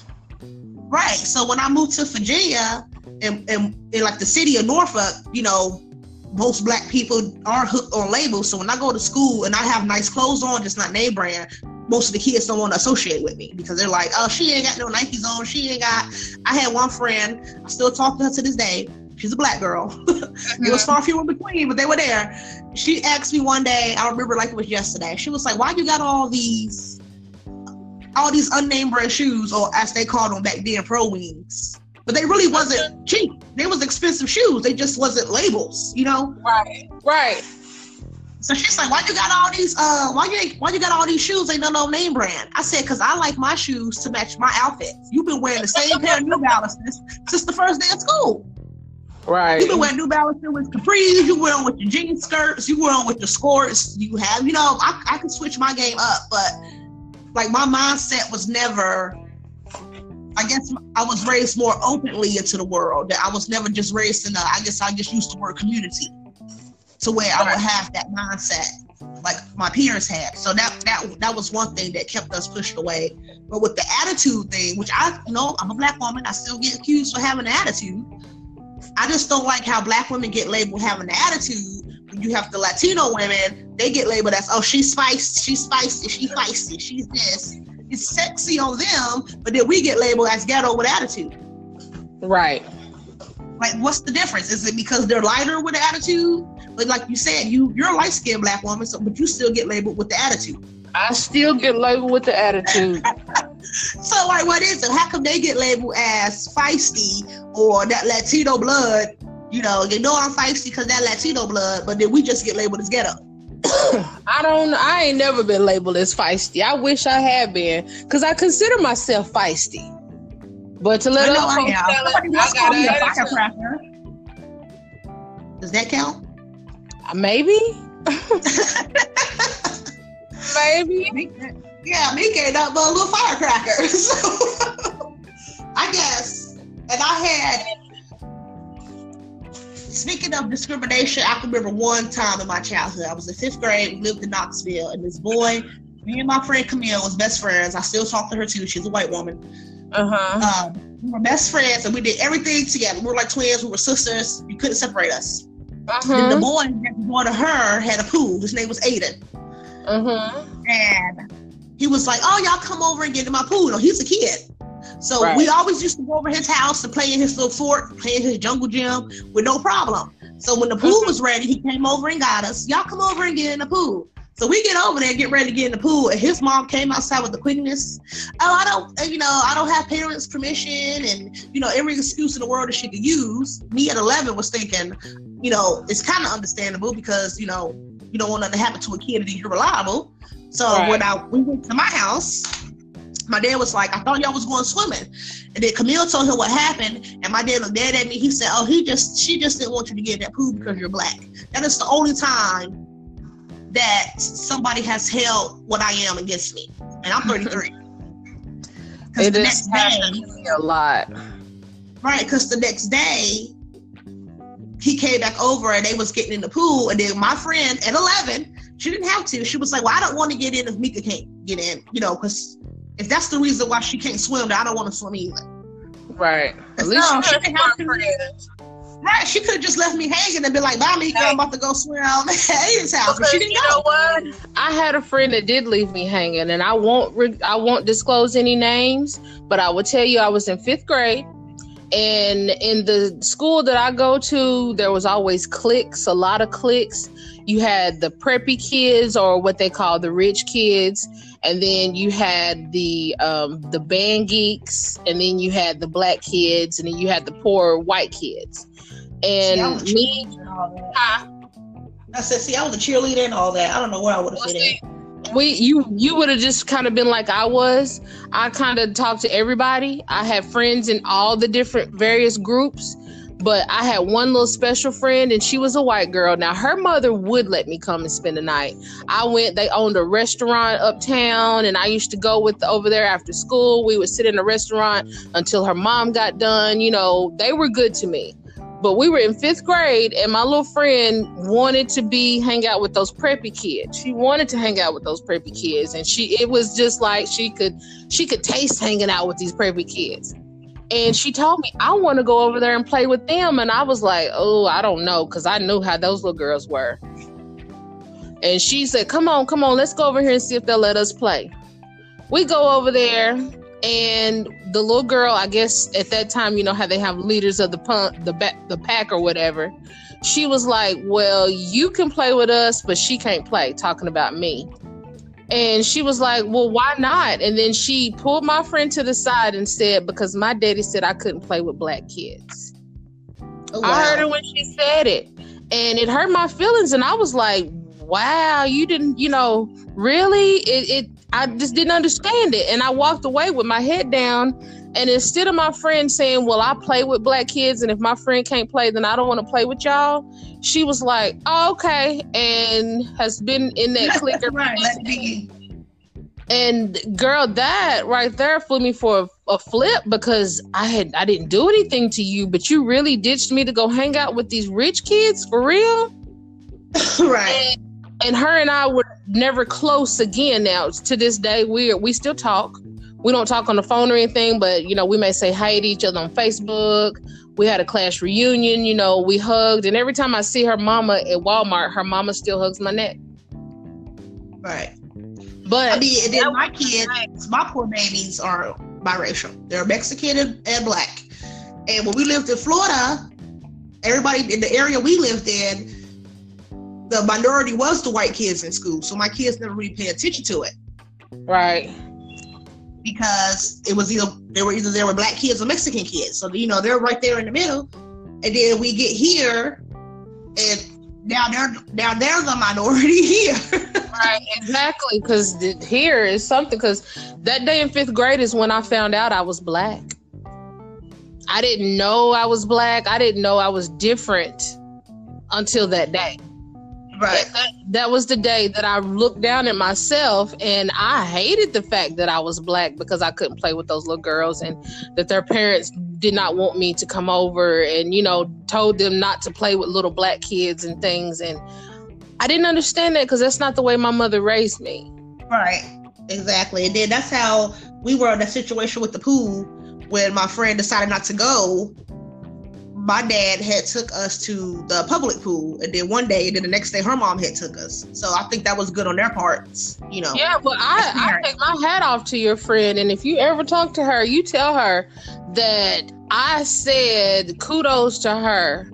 Right. So when I moved to Virginia, and in, in like the city of Norfolk, you know, most black people aren't hooked on labels. So when I go to school and I have nice clothes on, just not name brand, most of the kids don't want to associate with me because they're like, oh, she ain't got no Nikes on. She ain't got. I had one friend, I still talk to her to this day. She's a black girl. [LAUGHS] it was uh-huh. far few in between, but they were there. She asked me one day, I remember like it was yesterday. She was like, Why you got all these all these unnamed brand shoes, or as they called them back then, pro wings? But they really wasn't cheap. They was expensive shoes. They just wasn't labels, you know? Right. Right. So she's like, "Why you got all these? Uh, why you why you got all these shoes? Ain't no no name brand." I said, "Cause I like my shoes to match my outfits. You've been wearing the same pair of New Balances since the first day of school. Right. You've been wearing New Balances with capris. You wear them with your jean skirts. You wear them with your skirts. You have, you know, I I can switch my game up, but like my mindset was never." I guess I was raised more openly into the world. That I was never just raised in a. I guess I just used the word community to where I would have that mindset like my peers had. So that that that was one thing that kept us pushed away. But with the attitude thing, which I you know I'm a black woman, I still get accused for having an attitude. I just don't like how black women get labeled having an attitude. When you have the Latino women, they get labeled as oh she's spicy, she's spicy, she's feisty, she's this. It's sexy on them, but then we get labeled as ghetto with attitude. Right. Like, what's the difference? Is it because they're lighter with attitude? But like you said, you you're a light skinned black woman, so but you still get labeled with the attitude. I still get labeled with the attitude. [LAUGHS] so like, what is it? How come they get labeled as feisty or that Latino blood? You know, they know I'm feisty because that Latino blood, but then we just get labeled as ghetto. [COUGHS] I don't. I ain't never been labeled as feisty. I wish I had been, because I consider myself feisty. But to let other folks tell it, I a firecracker. Does that count? Uh, maybe. [LAUGHS] maybe. Yeah, me not but a little firecracker. [LAUGHS] So I guess, and I had. Speaking of discrimination, I can remember one time in my childhood. I was in fifth grade. We lived in Knoxville, and this boy, me and my friend Camille, was best friends. I still talk to her too. She's a white woman uh-huh. Um, we were best friends and we did everything together. We were like twins. We were sisters. You couldn't separate us. Uh-huh. The boy next door to her had a pool. His name was Aiden. Uh-huh. And he was like, "Oh, y'all come over and get in my pool." No, he's a kid. So right. we always used to go over his house and play in his little fort, play in his jungle gym with no problem. So when the pool uh-huh. was ready, he came over and got us. Y'all come over and get in the pool. So we get over there, get ready to get in the pool, and his mom came outside with the quickness. Oh, I don't, you know, I don't have parents' permission, and you know, every excuse in the world that she could use. Me at 11 was thinking, you know, it's kind of understandable because you know, you don't want nothing to happen to a kid and you're reliable. So right. when I we went to my house, my dad was like, I thought y'all was going swimming. And then Camille told him what happened. And my dad looked dead at me. He said, Oh, he just she just didn't want you to get in that pool because you're black. That is the only time that somebody has held what I am against me, and I'm [LAUGHS] 33. it the next day, a lot, right? Because the next day he came back over and they was getting in the pool, and then my friend at 11, she didn't have to. She was like, "Well, I don't want to get in if Mika can't get in, you know, because if that's the reason why she can't swim, I don't want to swim either." Right. At least no, she. Right, she could have just left me hanging and been like, "Bye, me, I'm about to go swim [LAUGHS] at his house." But she didn't you know what? I had a friend that did leave me hanging, and I won't re- I won't disclose any names, but I will tell you, I was in fifth grade, and in the school that I go to, there was always cliques, a lot of cliques. You had the preppy kids, or what they call the rich kids, and then you had the um, the band geeks, and then you had the black kids, and then you had the poor white kids and see, me, huh? I said, see, I was a cheerleader and all that. I don't know where I would have fit in. We you you would have just kind of been like I was. I kind of talked to everybody. I had friends in all the different various groups, but I had one little special friend, and she was a white girl. Now her mother would let me come and spend the night. I went. They owned a restaurant uptown, and I used to go with over there after school. We would sit in a restaurant until her mom got done. You know, they were good to me. But we were in fifth grade, and my little friend wanted to be hang out with those preppy kids. She wanted to hang out with those preppy kids, and she it was just like she could she could taste hanging out with these preppy kids. And she told me I want to go over there and play with them, and I was like, oh, I don't know, because I knew how those little girls were. And she said, "Come on, come on, let's go over here and see if they'll let us play." We go over there and the little girl, I guess at that time, you know how they have leaders of the punk, the the pack or whatever. She was like, "Well, you can play with us, but she can't play." Talking about me. And she was like, Well, why not? And then she pulled my friend to the side and said, Because my daddy said I couldn't play with black kids. Oh, wow. I heard her when she said it. And it hurt my feelings. And I was like, Wow, you didn't, you know, really? It, it I just didn't understand it. And I walked away with my head down. And instead of my friend saying, Well, I play with black kids, and if my friend can't play, then I don't want to play with y'all, she was like, oh, Okay, and has been in that [LAUGHS] clicker. right, and girl, that right there flew me for a, a, flip because I had I didn't do anything to you, but you really ditched me to go hang out with these rich kids for real. [LAUGHS] right. And and her and I were never close again. Now to this day, we we still talk. We don't talk on the phone or anything, but you know, we may say hi to each other on Facebook. We had a class reunion. You know, we hugged, and every time I see her mama at Walmart, her mama still hugs my neck. Right. But I mean, and then my kids, my poor babies are biracial. They're Mexican and, and black. And when we lived in Florida, everybody in the area we lived in, the minority was the white kids in school. So my kids never really paid attention to it. Right. Because it was either they were either there were black kids or Mexican kids. So you know they're right there in the middle. And then we get here and now they're now they're the minority [LAUGHS] here. right, exactly. Because here is something. Because that day in fifth grade is when I found out I was black. I didn't know I was black. I didn't know I was different until that day. Right. That, that, was the day that I looked down at myself and I hated the fact that I was black because I couldn't play with those little girls and that their parents did not want me to come over and, you know, told them not to play with little black kids and things. And I didn't understand that because that's not the way my mother raised me. Right. Exactly. And then that's how we were in a situation with the pool when my friend decided not to go my dad had took us to the public pool and then one day and then the next day her mom had took us so i think that was good on their parts you know yeah but i, I take my hat off to your friend and if you ever talk to her you tell her that i said kudos to her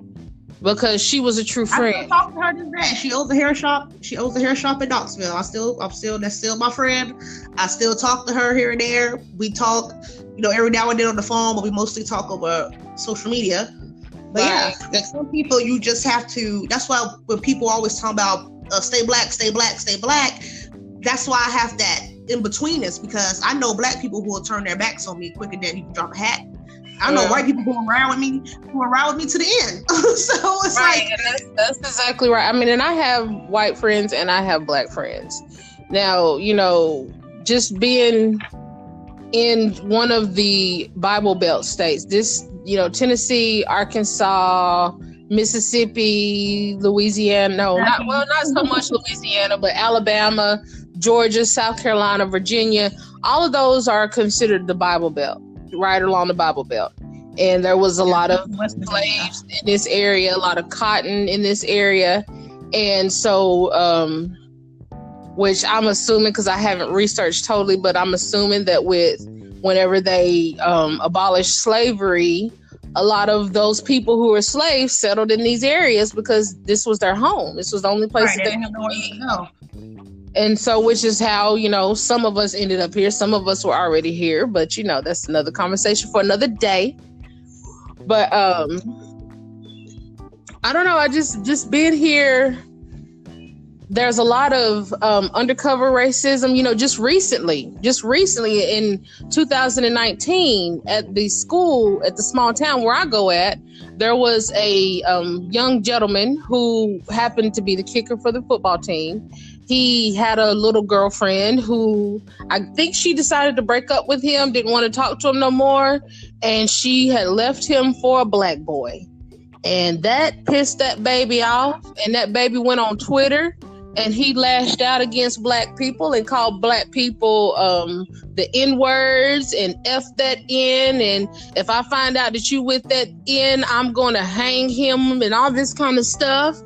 because she was a true friend. I talked to her today. She owns a hair shop. She owns a hair shop in Knoxville. I still, I'm still, that's still my friend. I still talk to her here and there. We talk, you know, every now and then on the phone, but we mostly talk over social media. But yeah, like some people you just have to. That's why when people always talk about uh, stay black, stay black, stay black, that's why I have that in between us because I know black people who will turn their backs on me quicker than you can drop a hat. I know yeah. white people who around with me, who are around with me to the end. [LAUGHS] so it's right, like that's, that's exactly right. I mean, and I have white friends and I have black friends. Now, you know, just being in one of the Bible Belt states, this you know, Tennessee, Arkansas, Mississippi, Louisiana. No, not well, not so much Louisiana, but Alabama, Georgia, South Carolina, Virginia. All of those are considered the Bible Belt, right along the Bible Belt. And there was a lot of slaves in this area, a lot of cotton in this area. And so, um, which I'm assuming because I haven't researched totally, but I'm assuming that with whenever they um, abolished slavery, a lot of those people who were slaves settled in these areas because this was their home. This was the only place right, that they could go. And so, which is how, you know, some of us ended up here. Some of us were already here, but you know, that's another conversation for another day. But um I don't know, I just just being here there's a lot of um, undercover racism. You know, just recently, just recently in 2019, at the school, at the small town where I go at, there was a um, young gentleman who happened to be the kicker for the football team. He had a little girlfriend who I think she decided to break up with him, didn't want to talk to him no more, and she had left him for a black boy. And that pissed that baby off. And that baby went on Twitter and he lashed out against black people and called black people um, the N words and F that in. And if I find out that you with that N, I'm going to hang him and all this kind of stuff.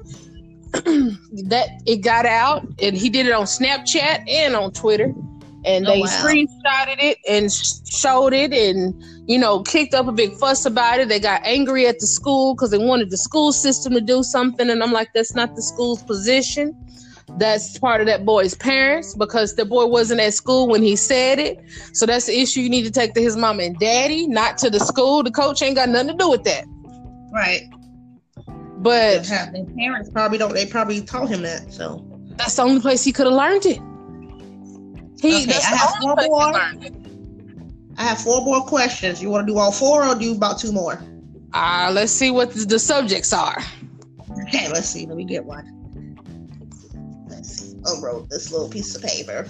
[CLEARS THROAT] that it got out and he did it on Snapchat and on Twitter. and oh, they wow. screenshotted it and showed it and you know kicked up a big fuss about it they got angry at the school because they wanted the school system to do something and i'm like that's not the school's position that's part of that boy's parents because the boy wasn't at school when he said it so that's the issue you need to take to his mom and daddy not to the school the coach ain't got nothing to do with that right but their parents probably don't they probably taught him that so that's the only place he could have learned it he, okay, I have four more. I have four more questions. You want to do all four or do about two more? Uh, let's see what the, the subjects are. Okay, let's see. Let me get one. I wrote this little piece of paper.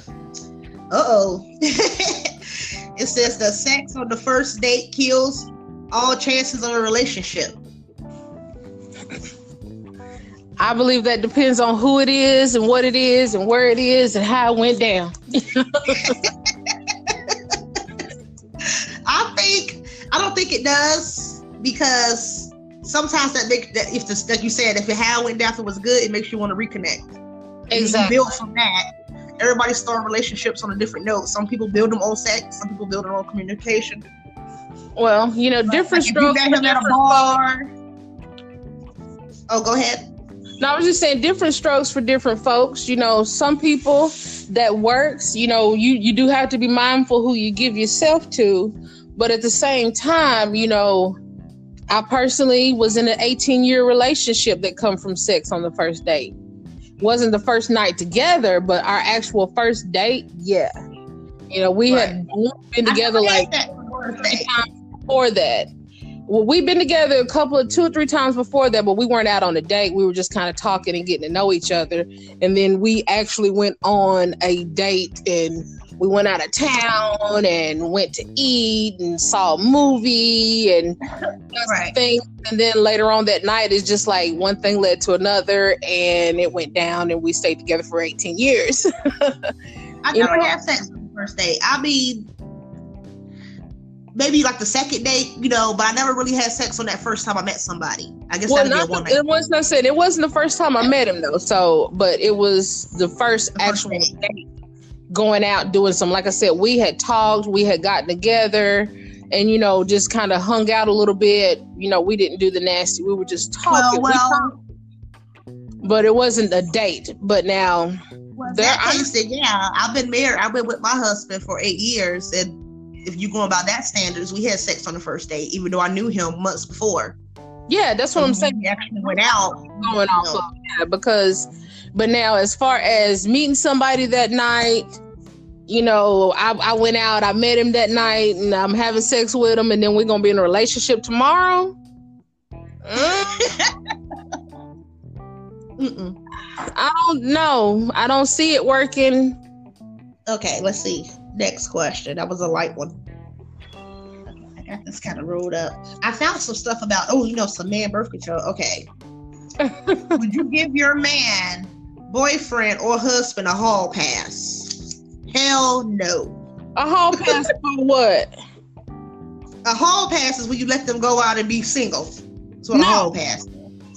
Uh oh. [LAUGHS] it says the sex on the first date kills all chances of a relationship. I believe that depends on who it is and what it is and where it is and how it went down. [LAUGHS] I think I don't think it does because sometimes that make that if the like you said if it how it went down if it was good it makes you want to reconnect. Exactly. Build from that. Everybody start relationships on a different note. Some people build them on sex. Some people build them on communication. Well, you know, different like strokes. If you met him at a bar. Oh, go ahead. No, I was just saying different strokes for different folks. You know, some people that works, you know, you you do have to be mindful who you give yourself to, but at the same time, you know, I personally was in an 18 year relationship that come from sex on the first date. Wasn't the first night together, but our actual first date, yeah. You know, we right. had been together like before that well, we've been together a couple of two or three times before that, but we weren't out on a date. We were just kind of talking and getting to know each other. And then we actually went on a date and we went out of town and went to eat and saw a movie and right. things. And then later on that night, it's just like one thing led to another and it went down and we stayed together for 18 years. [LAUGHS] I never had sex on the first date. I mean, maybe like the second date, you know, but I never really had sex on that first time I met somebody. I guess well, not, one it was not said it wasn't the first time I met him though. So, but it was the first the actual first date. going out doing some. Like I said, we had talked, we had gotten together, and you know, just kind of hung out a little bit. You know, we didn't do the nasty. We were just talking. Well, well we but it wasn't a date. But now. Well, there, that case, yeah, I've been married. I've been with my husband for eight years, and if you go about that standards, we had sex on the first date, even though I knew him months before. Yeah, that's what I'm saying. We actually went out. Going off of, yeah, because but now as far as meeting somebody that night, you know, I, I went out, I met him that night, and I'm having sex with him, and then we're gonna be in a relationship tomorrow. Mm. [LAUGHS] I don't know. I don't see it working. Okay, let's see. Next question. That was a light one. I got this kind of rolled up. I found some stuff about, oh, you know, some man birth control. Okay. [LAUGHS] Would you give your man, boyfriend, or husband a hall pass? Hell no. A hall pass for what? A hall pass is when you let them go out and be single. That's what no. a hall pass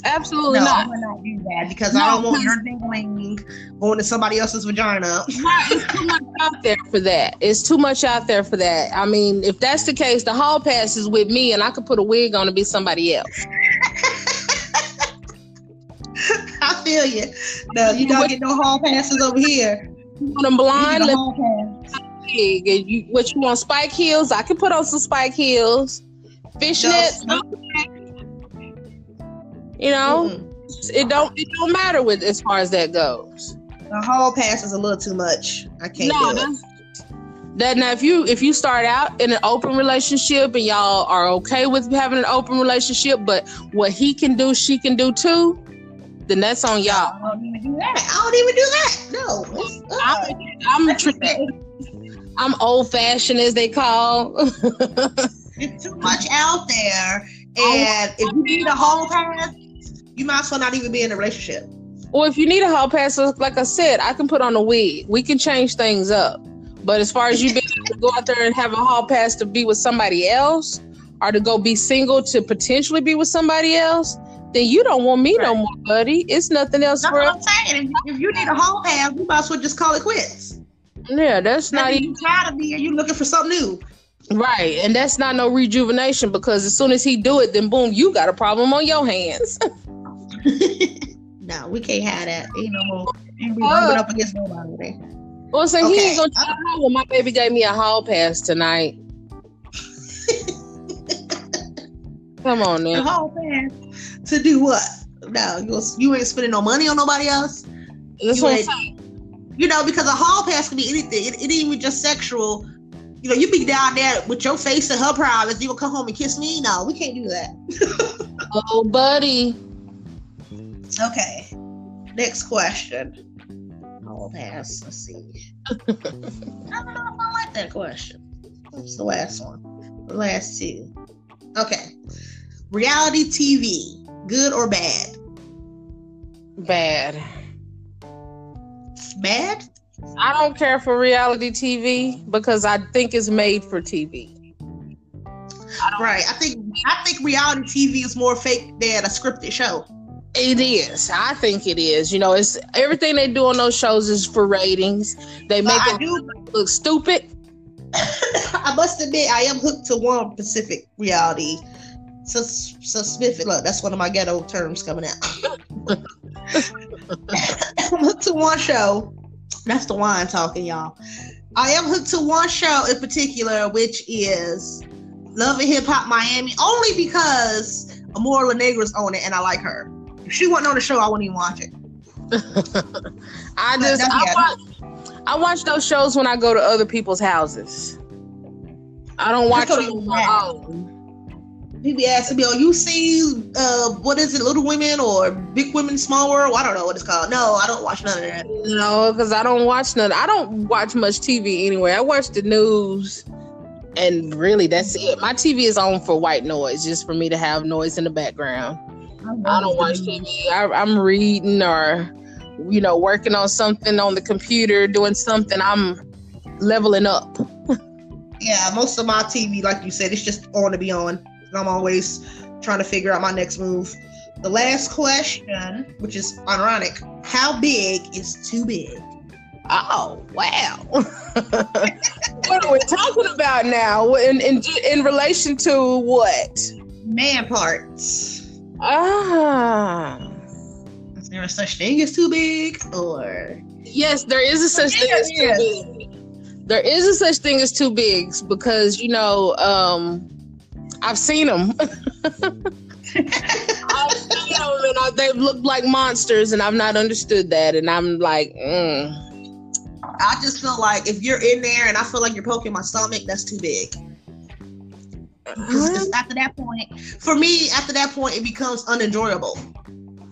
Absolutely no, not. I will not do that because no, I don't want your dingling going to somebody else's vagina. it's too much out there for that. It's too much out there for that. I mean, if that's the case, the hall pass is with me, and I could put a wig on to be somebody else. [LAUGHS] I feel you. No, you don't get no hall passes over here. You want them blind? You, what you want? Spike heels? I can put on some spike heels. Fishnets. No, you know, mm-hmm. it don't it don't matter with as far as that goes. The hall pass is a little too much. I can't no, do it. That now, if you if you start out in an open relationship and y'all are okay with having an open relationship, but what he can do, she can do too, then that's on y'all. I don't even do that. I don't even do that. No, I'm I'm, I'm old fashioned as they call. it's too much out there, [LAUGHS] and if you need a whole pass, you might as well not even be in a relationship. Well, if you need a hall pass, like I said, I can put on a wig. We can change things up. But as far as you being able to go out there and have a hall pass to be with somebody else, or to go be single to potentially be with somebody else, then you don't want me right. no more, buddy. It's nothing else That's for what I'm saying. If you, if you need a hall pass, you might as well just call it quits. Yeah, that's not even tired of me and you looking for something new. Right, and that's not no rejuvenation because as soon as he do it, then boom, you got a problem on your hands. [LAUGHS] [LAUGHS] no, we can't have that. Ain't no more. Ain't be uh, up against nobody. Well, so okay. he ain't gonna try uh, well, my baby gave me a hall pass tonight. [LAUGHS] Come on now. A hall pass to do what? No, you you ain't spending no money on nobody else. That's you what I'm saying. You know, because a hall pass can be anything. It, it ain't even just sexual you know, you be down there with your face in her private. You will come home and kiss me? No, we can't do that. [LAUGHS] oh, buddy. Okay. Next question. I'll pass. Let's see. [LAUGHS] I don't know if I like that question. What's the last one? The last two. Okay. Reality TV, good or bad? Bad. Bad? I don't care for reality TV because I think it's made for TV. I right. I think I think reality TV is more fake than a scripted show. It is. I think it is. You know, it's everything they do on those shows is for ratings. They make it do, look stupid. [LAUGHS] I must admit, I am hooked to one Pacific reality. So, so Smith, look, that's one of my ghetto terms coming out. [LAUGHS] I'm hooked to one show that's the wine talking, y'all. I am hooked to one show in particular, which is Love and Hip Hop Miami, only because Amara Negra's on it and I like her. If she wasn't on the show, I wouldn't even watch it. [LAUGHS] I just I watch, I watch those shows when I go to other people's houses. I don't watch them on my own people asking me, "Oh, you see, uh, what is it, Little Women or Big Women, Small World? Well, I don't know what it's called. No, I don't watch none of that. No, because I don't watch none. I don't watch much TV anyway. I watch the news, and really, that's it. My TV is on for white noise, just for me to have noise in the background. I, don't watch TV. I, I'm reading or, you know, working on something on the computer, doing something. I'm leveling up. yeah, most of my TV, like you said, it's just on to be on. I'm always trying to figure out my next move. The last question, which is ironic, how big is too big? Oh wow! [LAUGHS] what are we talking about now? In, in in relation to what? Man parts. Ah. Is there a such thing as too big, or? Yes, there is a such thing as too big. There is a such thing as too big because you know um, I've seen them. [LAUGHS] I've seen them and I, they look like monsters, and I've not understood that. And I'm like, mm. I just feel like if you're in there and I feel like you're poking my stomach, that's too big. After that point, for me, after that point, it becomes unenjoyable.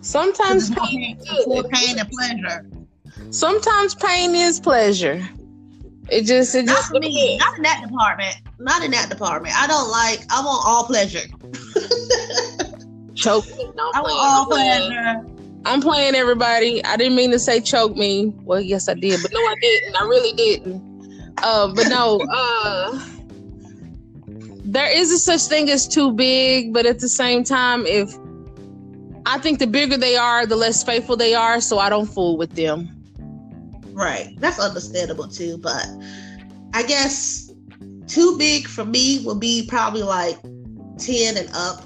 Sometimes pain, pain, pain and pleasure. Sometimes pain is pleasure. It just it not just for me. Not in that department. Not in that department. I don't like. I want all pleasure. choke me. [LAUGHS] No, I want all pleasure. I'm playing everybody. I didn't mean to say choke me. Well, yes, I did, but no, I didn't. I really didn't. Uh, but no. Uh, there is a such thing as too big, but at the same time, if I think the bigger they are, the less faithful they are. So I don't fool with them. Right. That's understandable too. But I guess too big for me would be probably like 10 and up.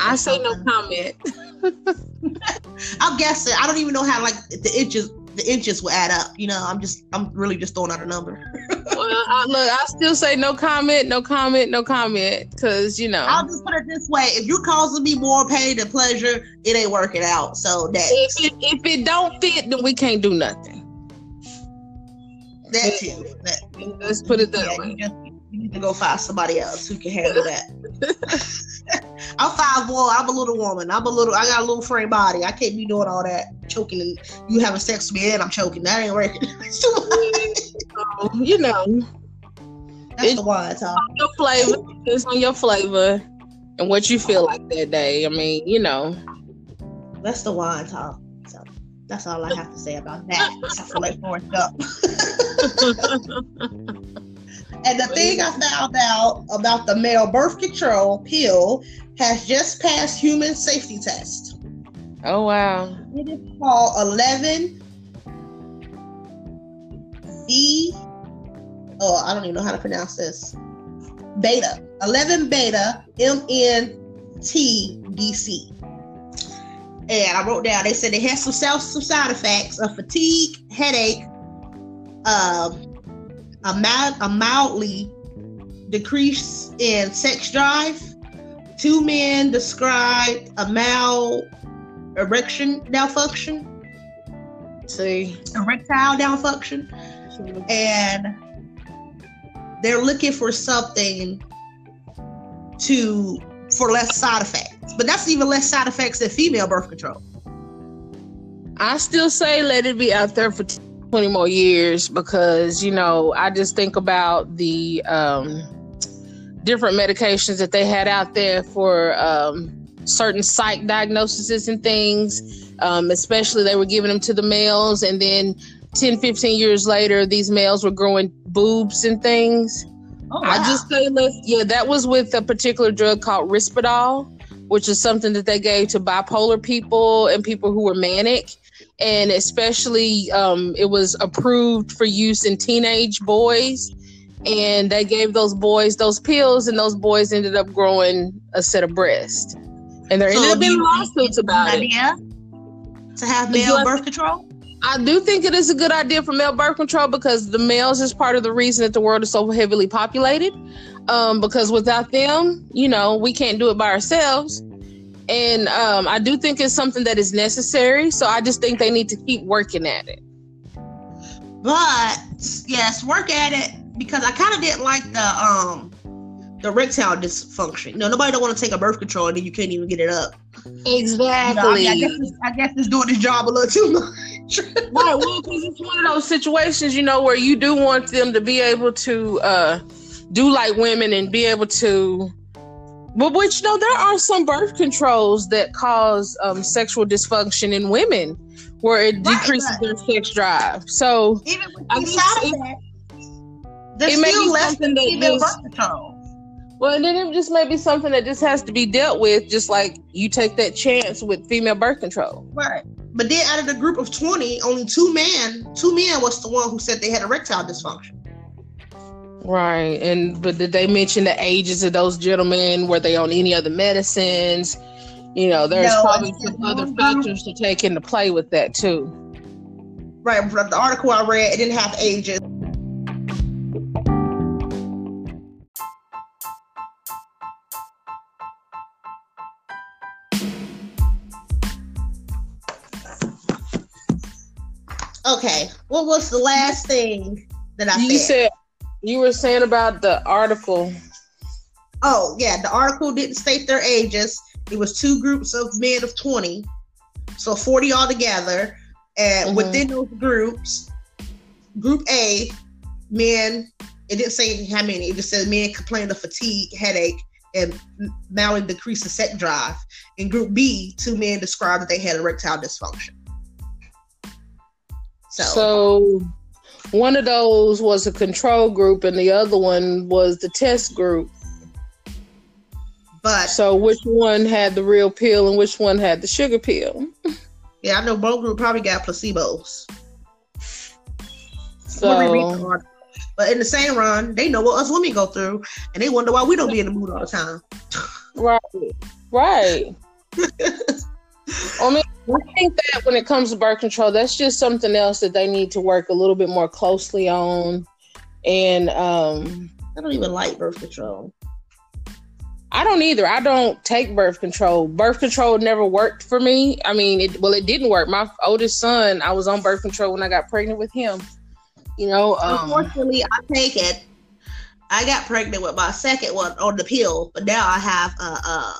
I say no comment. [LAUGHS] I'm guessing. I don't even know how like the inches the inches will add up. You know, I'm just I'm really just throwing out a number. [LAUGHS] well, I, look, I still say no comment, no comment, no comment, because you know. I'll just put it this way: if you're causing me more pain than pleasure, it ain't working out. So that if it, if it don't fit, then we can't do nothing. That too. That, Let's put it that yeah, way. You, just, you need to go find somebody else who can handle that. [LAUGHS] I'm five one. I'm a little woman. I'm a little. I got a little frame body. I can't be doing all that choking and you having sex with me and I'm choking. That ain't working. [LAUGHS] you know, that's it's the wine talk. Your flavor. It's on your flavor and what you feel like that day. I mean, you know, that's the wine talk. So that's all I have to say about that. I feel like Forrest Gump. [LAUGHS] And the thing I found out about the male birth control pill has just passed human safety test. Oh wow. It is called 11 D. Oh, I don't even know how to pronounce this. Beta. 11 beta MNTDC. And I wrote down, they said it has some self some side effects of fatigue, headache, um, a, mild, a mildly decrease in sex drive. Two men described a mild erection malfunction. See, erectile malfunction, and they're looking for something to for less side effects. But that's even less side effects than female birth control. I still say let it be out there for 20 more years because, you know, I just think about the um, different medications that they had out there for um, certain psych diagnoses and things. Um, especially they were giving them to the males and then 10 15 years later these males were growing boobs and things Oh, wow. I just say yeah, that was with a particular drug called Risperdal, which is something that they gave to bipolar people and people who were manic. And especially um, it was approved for use in teenage boys. And they gave those boys those pills, and those boys ended up growing a set of breasts. And there so ended up being lawsuits about it. To have male birth control? I do think it is a good idea for male birth control because the males is part of the reason that the world is so heavily populated. Um, because without them, you know, we can't do it by ourselves. And um, I do think it's something that is necessary. So I just think they need to keep working at it. But yes, work at it because I kind of didn't like the um the erectile dysfunction. You know, nobody don't want to take a birth control and then you can't even get it up. Exactly. You know, I, mean, I, guess I guess it's doing this job a little too much [LAUGHS] right. Well, because it's one of those situations, you know, where you do want them to be able to uh, do like women and be able to. But which no, there are some birth controls that cause um, sexual dysfunction in women, where it decreases right, their sex drive. So even with I guess it, it may be something that just, control. Well, and then it just may be something that just has to be dealt with, just like you take that chance with female birth control. Right. But then out of the group of 20, only two men, two men was the one who said they had erectile dysfunction. Right. And but did they mention the ages of those gentlemen? Were they on any other medicines? You know, there's no, probably some other factors to take into play with that too. Right. The article I read, it didn't have ages. Okay, what was the last thing that I you said? said? You were saying about the article. Oh yeah, the article didn't state their ages. It was two groups of men of twenty, so forty altogether. And mm-hmm. within those groups, Group A, men. It didn't say how many. It just said men complained of fatigue, headache, and mildly decreased the sex drive. In Group B, two men described that they had erectile dysfunction. So, so one of those was a control group, and the other one was the test group. But so, which one had the real pill and which one had the sugar pill? Yeah, I know both group probably got placebos. So, but in the same run, they know what us women go through, and they wonder why we don't be in the mood all the time. right, right. [LAUGHS] I mean, I think that when it comes to birth control, that's just something else that they need to work a little bit more closely on. And um, I don't even like birth control. I don't either. I don't take birth control. Birth control never worked for me. I mean, it well, it didn't work. My oldest son, I was on birth control when I got pregnant with him. You know, um, unfortunately, I take it. I got pregnant with my second one on the pill, but now I have a uh, uh,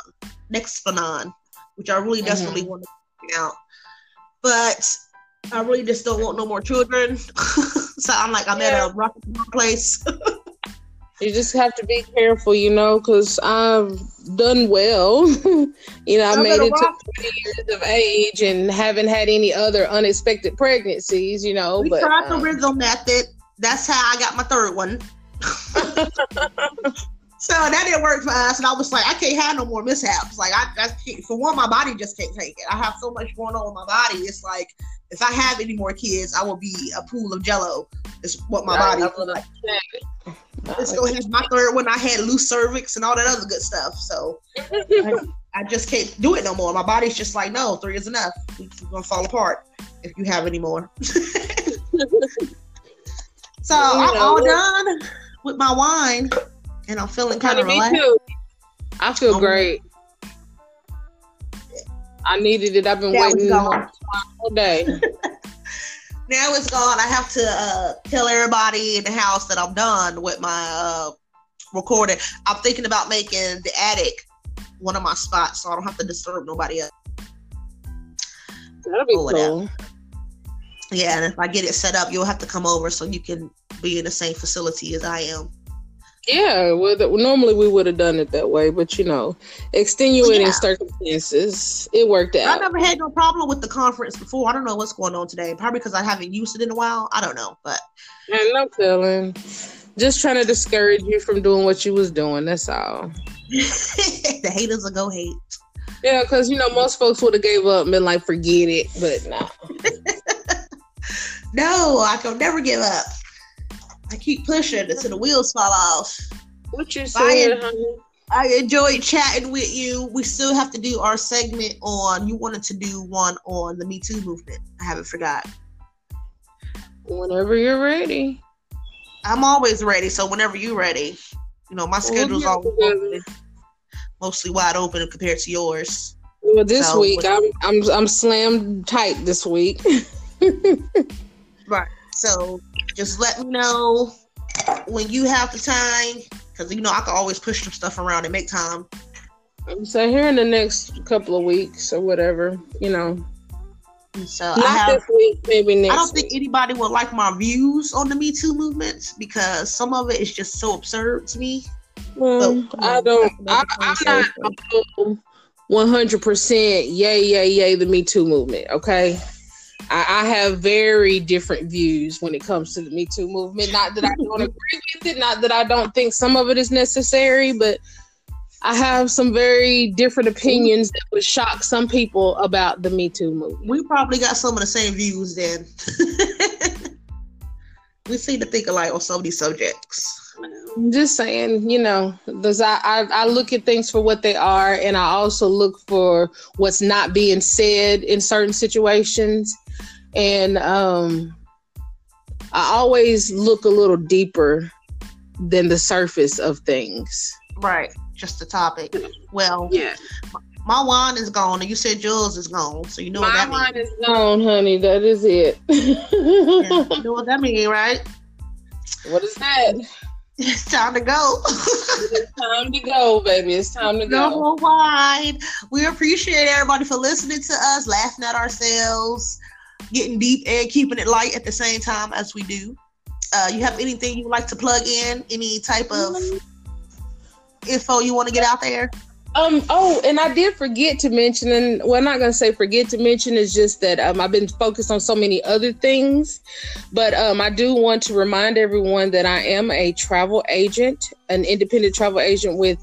Nexplanon, which I really desperately mm-hmm. want to out. But I really just don't want no more children. [LAUGHS] so I'm like, I'm yeah. at a rock place. [LAUGHS] you just have to be careful, you know, because I've done well. [LAUGHS] you know, I made it to 20 years of age and haven't had any other unexpected pregnancies, you know. We but, tried the um, method. That's how I got my third one. So that didn't work for us, and I was like, I can't have no more mishaps. Like I, I for one, my body just can't take it. I have so much going on with my body. It's like if I have any more kids, I will be a pool of jello Is what my body like. Let's go ahead. My third one, I had loose cervix and all that other good stuff. So I, I, just can't do it no more. My body's just like, no, three is enough. We're gonna fall apart if you have any more. [LAUGHS] so I'm all done with my wine, and I'm feeling kind of relaxed. Too. I feel um, great. I needed it. I've been waiting all day. [LAUGHS] now it's gone. I have to uh, tell everybody in the house that I'm done with my uh, recording. I'm thinking about making the attic one of my spots, so I don't have to disturb nobody else. That'll be cool. Yeah, and if I get it set up, you'll have to come over so you can be in the same facility as I am. Yeah, well, normally we would have done it that way, but you know, extenuating yeah. circumstances, it worked out. I never had no problem with the conference before. I don't know what's going on today. Probably because I haven't used it in a while. I don't know, but and no telling. Just trying to discourage you from doing what you was doing. That's all. [LAUGHS] the haters will go hate. Yeah, because you know most folks would have gave up and been like, forget it, but no. [LAUGHS] no, I can never give up. I keep pushing until the wheels fall off. What you saying, honey? I enjoyed chatting with you. We still have to do our segment on. You wanted to do one on the Me Too movement. I haven't forgot. Whenever you're ready. I'm always ready. So whenever you're ready, you know my schedule's well, always mostly wide open compared to yours. Well, this so, week I'm I'm I'm slammed tight this week. [LAUGHS] right. So just let me know when you have the time, because you know I can always push some stuff around and make time. So here in the next couple of weeks or whatever, you know. So not have, this week, maybe next. I don't think anybody would like my views on the Me Too movement because some of it is just so absurd to me. Well, but, I don't. I, I'm not one hundred percent. Yay, yay, yay! The Me Too movement. Okay. I, I, have very different views when it comes to the Me Too movement. Not that I don't [LAUGHS] agree with it, not that I don't think some of it is necessary, but I have some very different opinions that would shock some people about the Me Too movement. We probably got some of the same views then. [LAUGHS] we seem to think alike on some of these subjects. I'm just saying, you know, there's I, I, I look at things for what they are, and I also look for what's not being said in certain situations and um, I always look a little deeper than the surface of things. Right, just the topic. Well, yeah. My wine is gone, and you said yours is gone, so you know my what that means. Wine is gone, honey. That is it. yeah, you know what that means, right? What is that? It's time to go. it's time to go, baby. It's time to go. Go wide. We appreciate everybody for listening to us, laughing at ourselves, getting deep and keeping it light at the same time as we do. Uh, you have anything you would like to plug in? Any type of info you want to get out there? Um. Oh, and I did forget to mention, and well, I'm not gonna say forget to mention. Is just that um, I've been focused on so many other things, but um, I do want to remind everyone that I am a travel agent, an independent travel agent with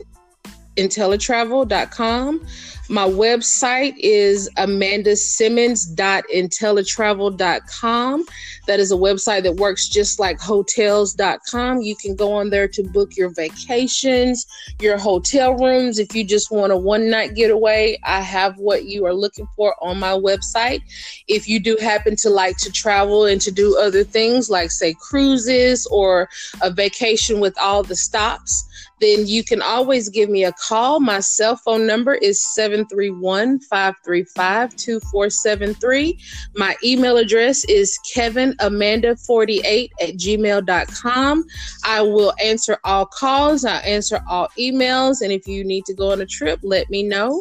InteleTravel.com. My website is amandasimmons.inteletravel.com. That is a website that works just like hotels.com. You can go on there to book your vacations, your hotel rooms. If you just want a one night getaway, I have what you are looking for on my website. If you do happen to like to travel and to do other things like, say, cruises or a vacation with all the stops, then you can always give me a call. My cell phone number is 731 535 2473. My email address is kevinamanda48 at gmail.com. I will answer all calls, I'll answer all emails, and if you need to go on a trip, let me know.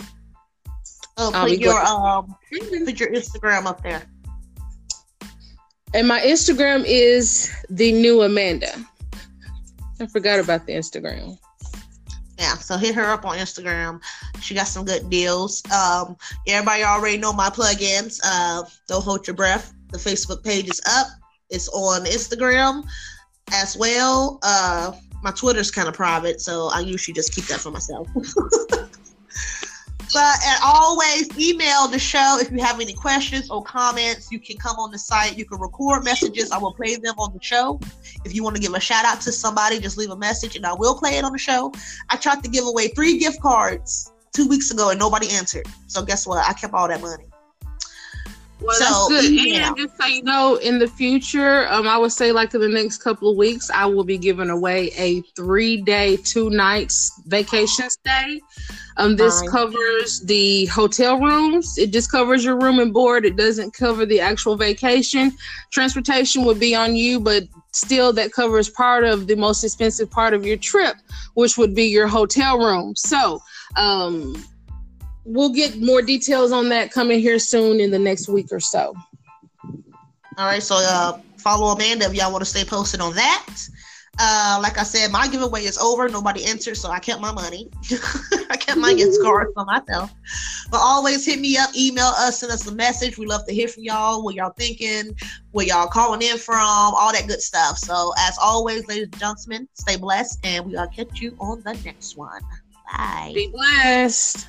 Oh, put your um, put your Instagram up there. And my Instagram is the new Amanda. I forgot about the Instagram. Yeah, so hit her up on Instagram. She got some good deals. Um, everybody already know my plugins. Uh, Don't hold your breath. The Facebook page is up. It's on Instagram as well. Uh, my Twitter's kind of private, so I usually just keep that for myself. [LAUGHS] But always email the show if you have any questions or comments. You can come on the site. You can record messages. I will play them on the show. If you want to give a shout out to somebody, just leave a message and I will play it on the show. I tried to give away three gift cards two weeks ago and nobody answered. So guess what? I kept all that money. Well, so, that's good. Yeah. And just so you know, in the future, um, I would say like in the next couple of weeks, I will be giving away a three day, two nights vacation stay. Um, this covers the hotel rooms. It just covers your room and board. It doesn't cover the actual vacation. Transportation would be on you, but still that covers part of the most expensive part of your trip, which would be your hotel room. So, um, we'll get more details on that coming here soon in the next week or so. All right, so uh, follow Amanda if y'all want to stay posted on that. Uh, like I said, my giveaway is over. Nobody entered, so I kept my money. [LAUGHS] I kept my gift card for myself. But always hit me up, email us, send us a message. We love to hear from y'all. What y'all thinking? Where y'all calling in from? All that good stuff. So as always, ladies and gentlemen, stay blessed, and we will catch you on the next one. Bye. Be blessed.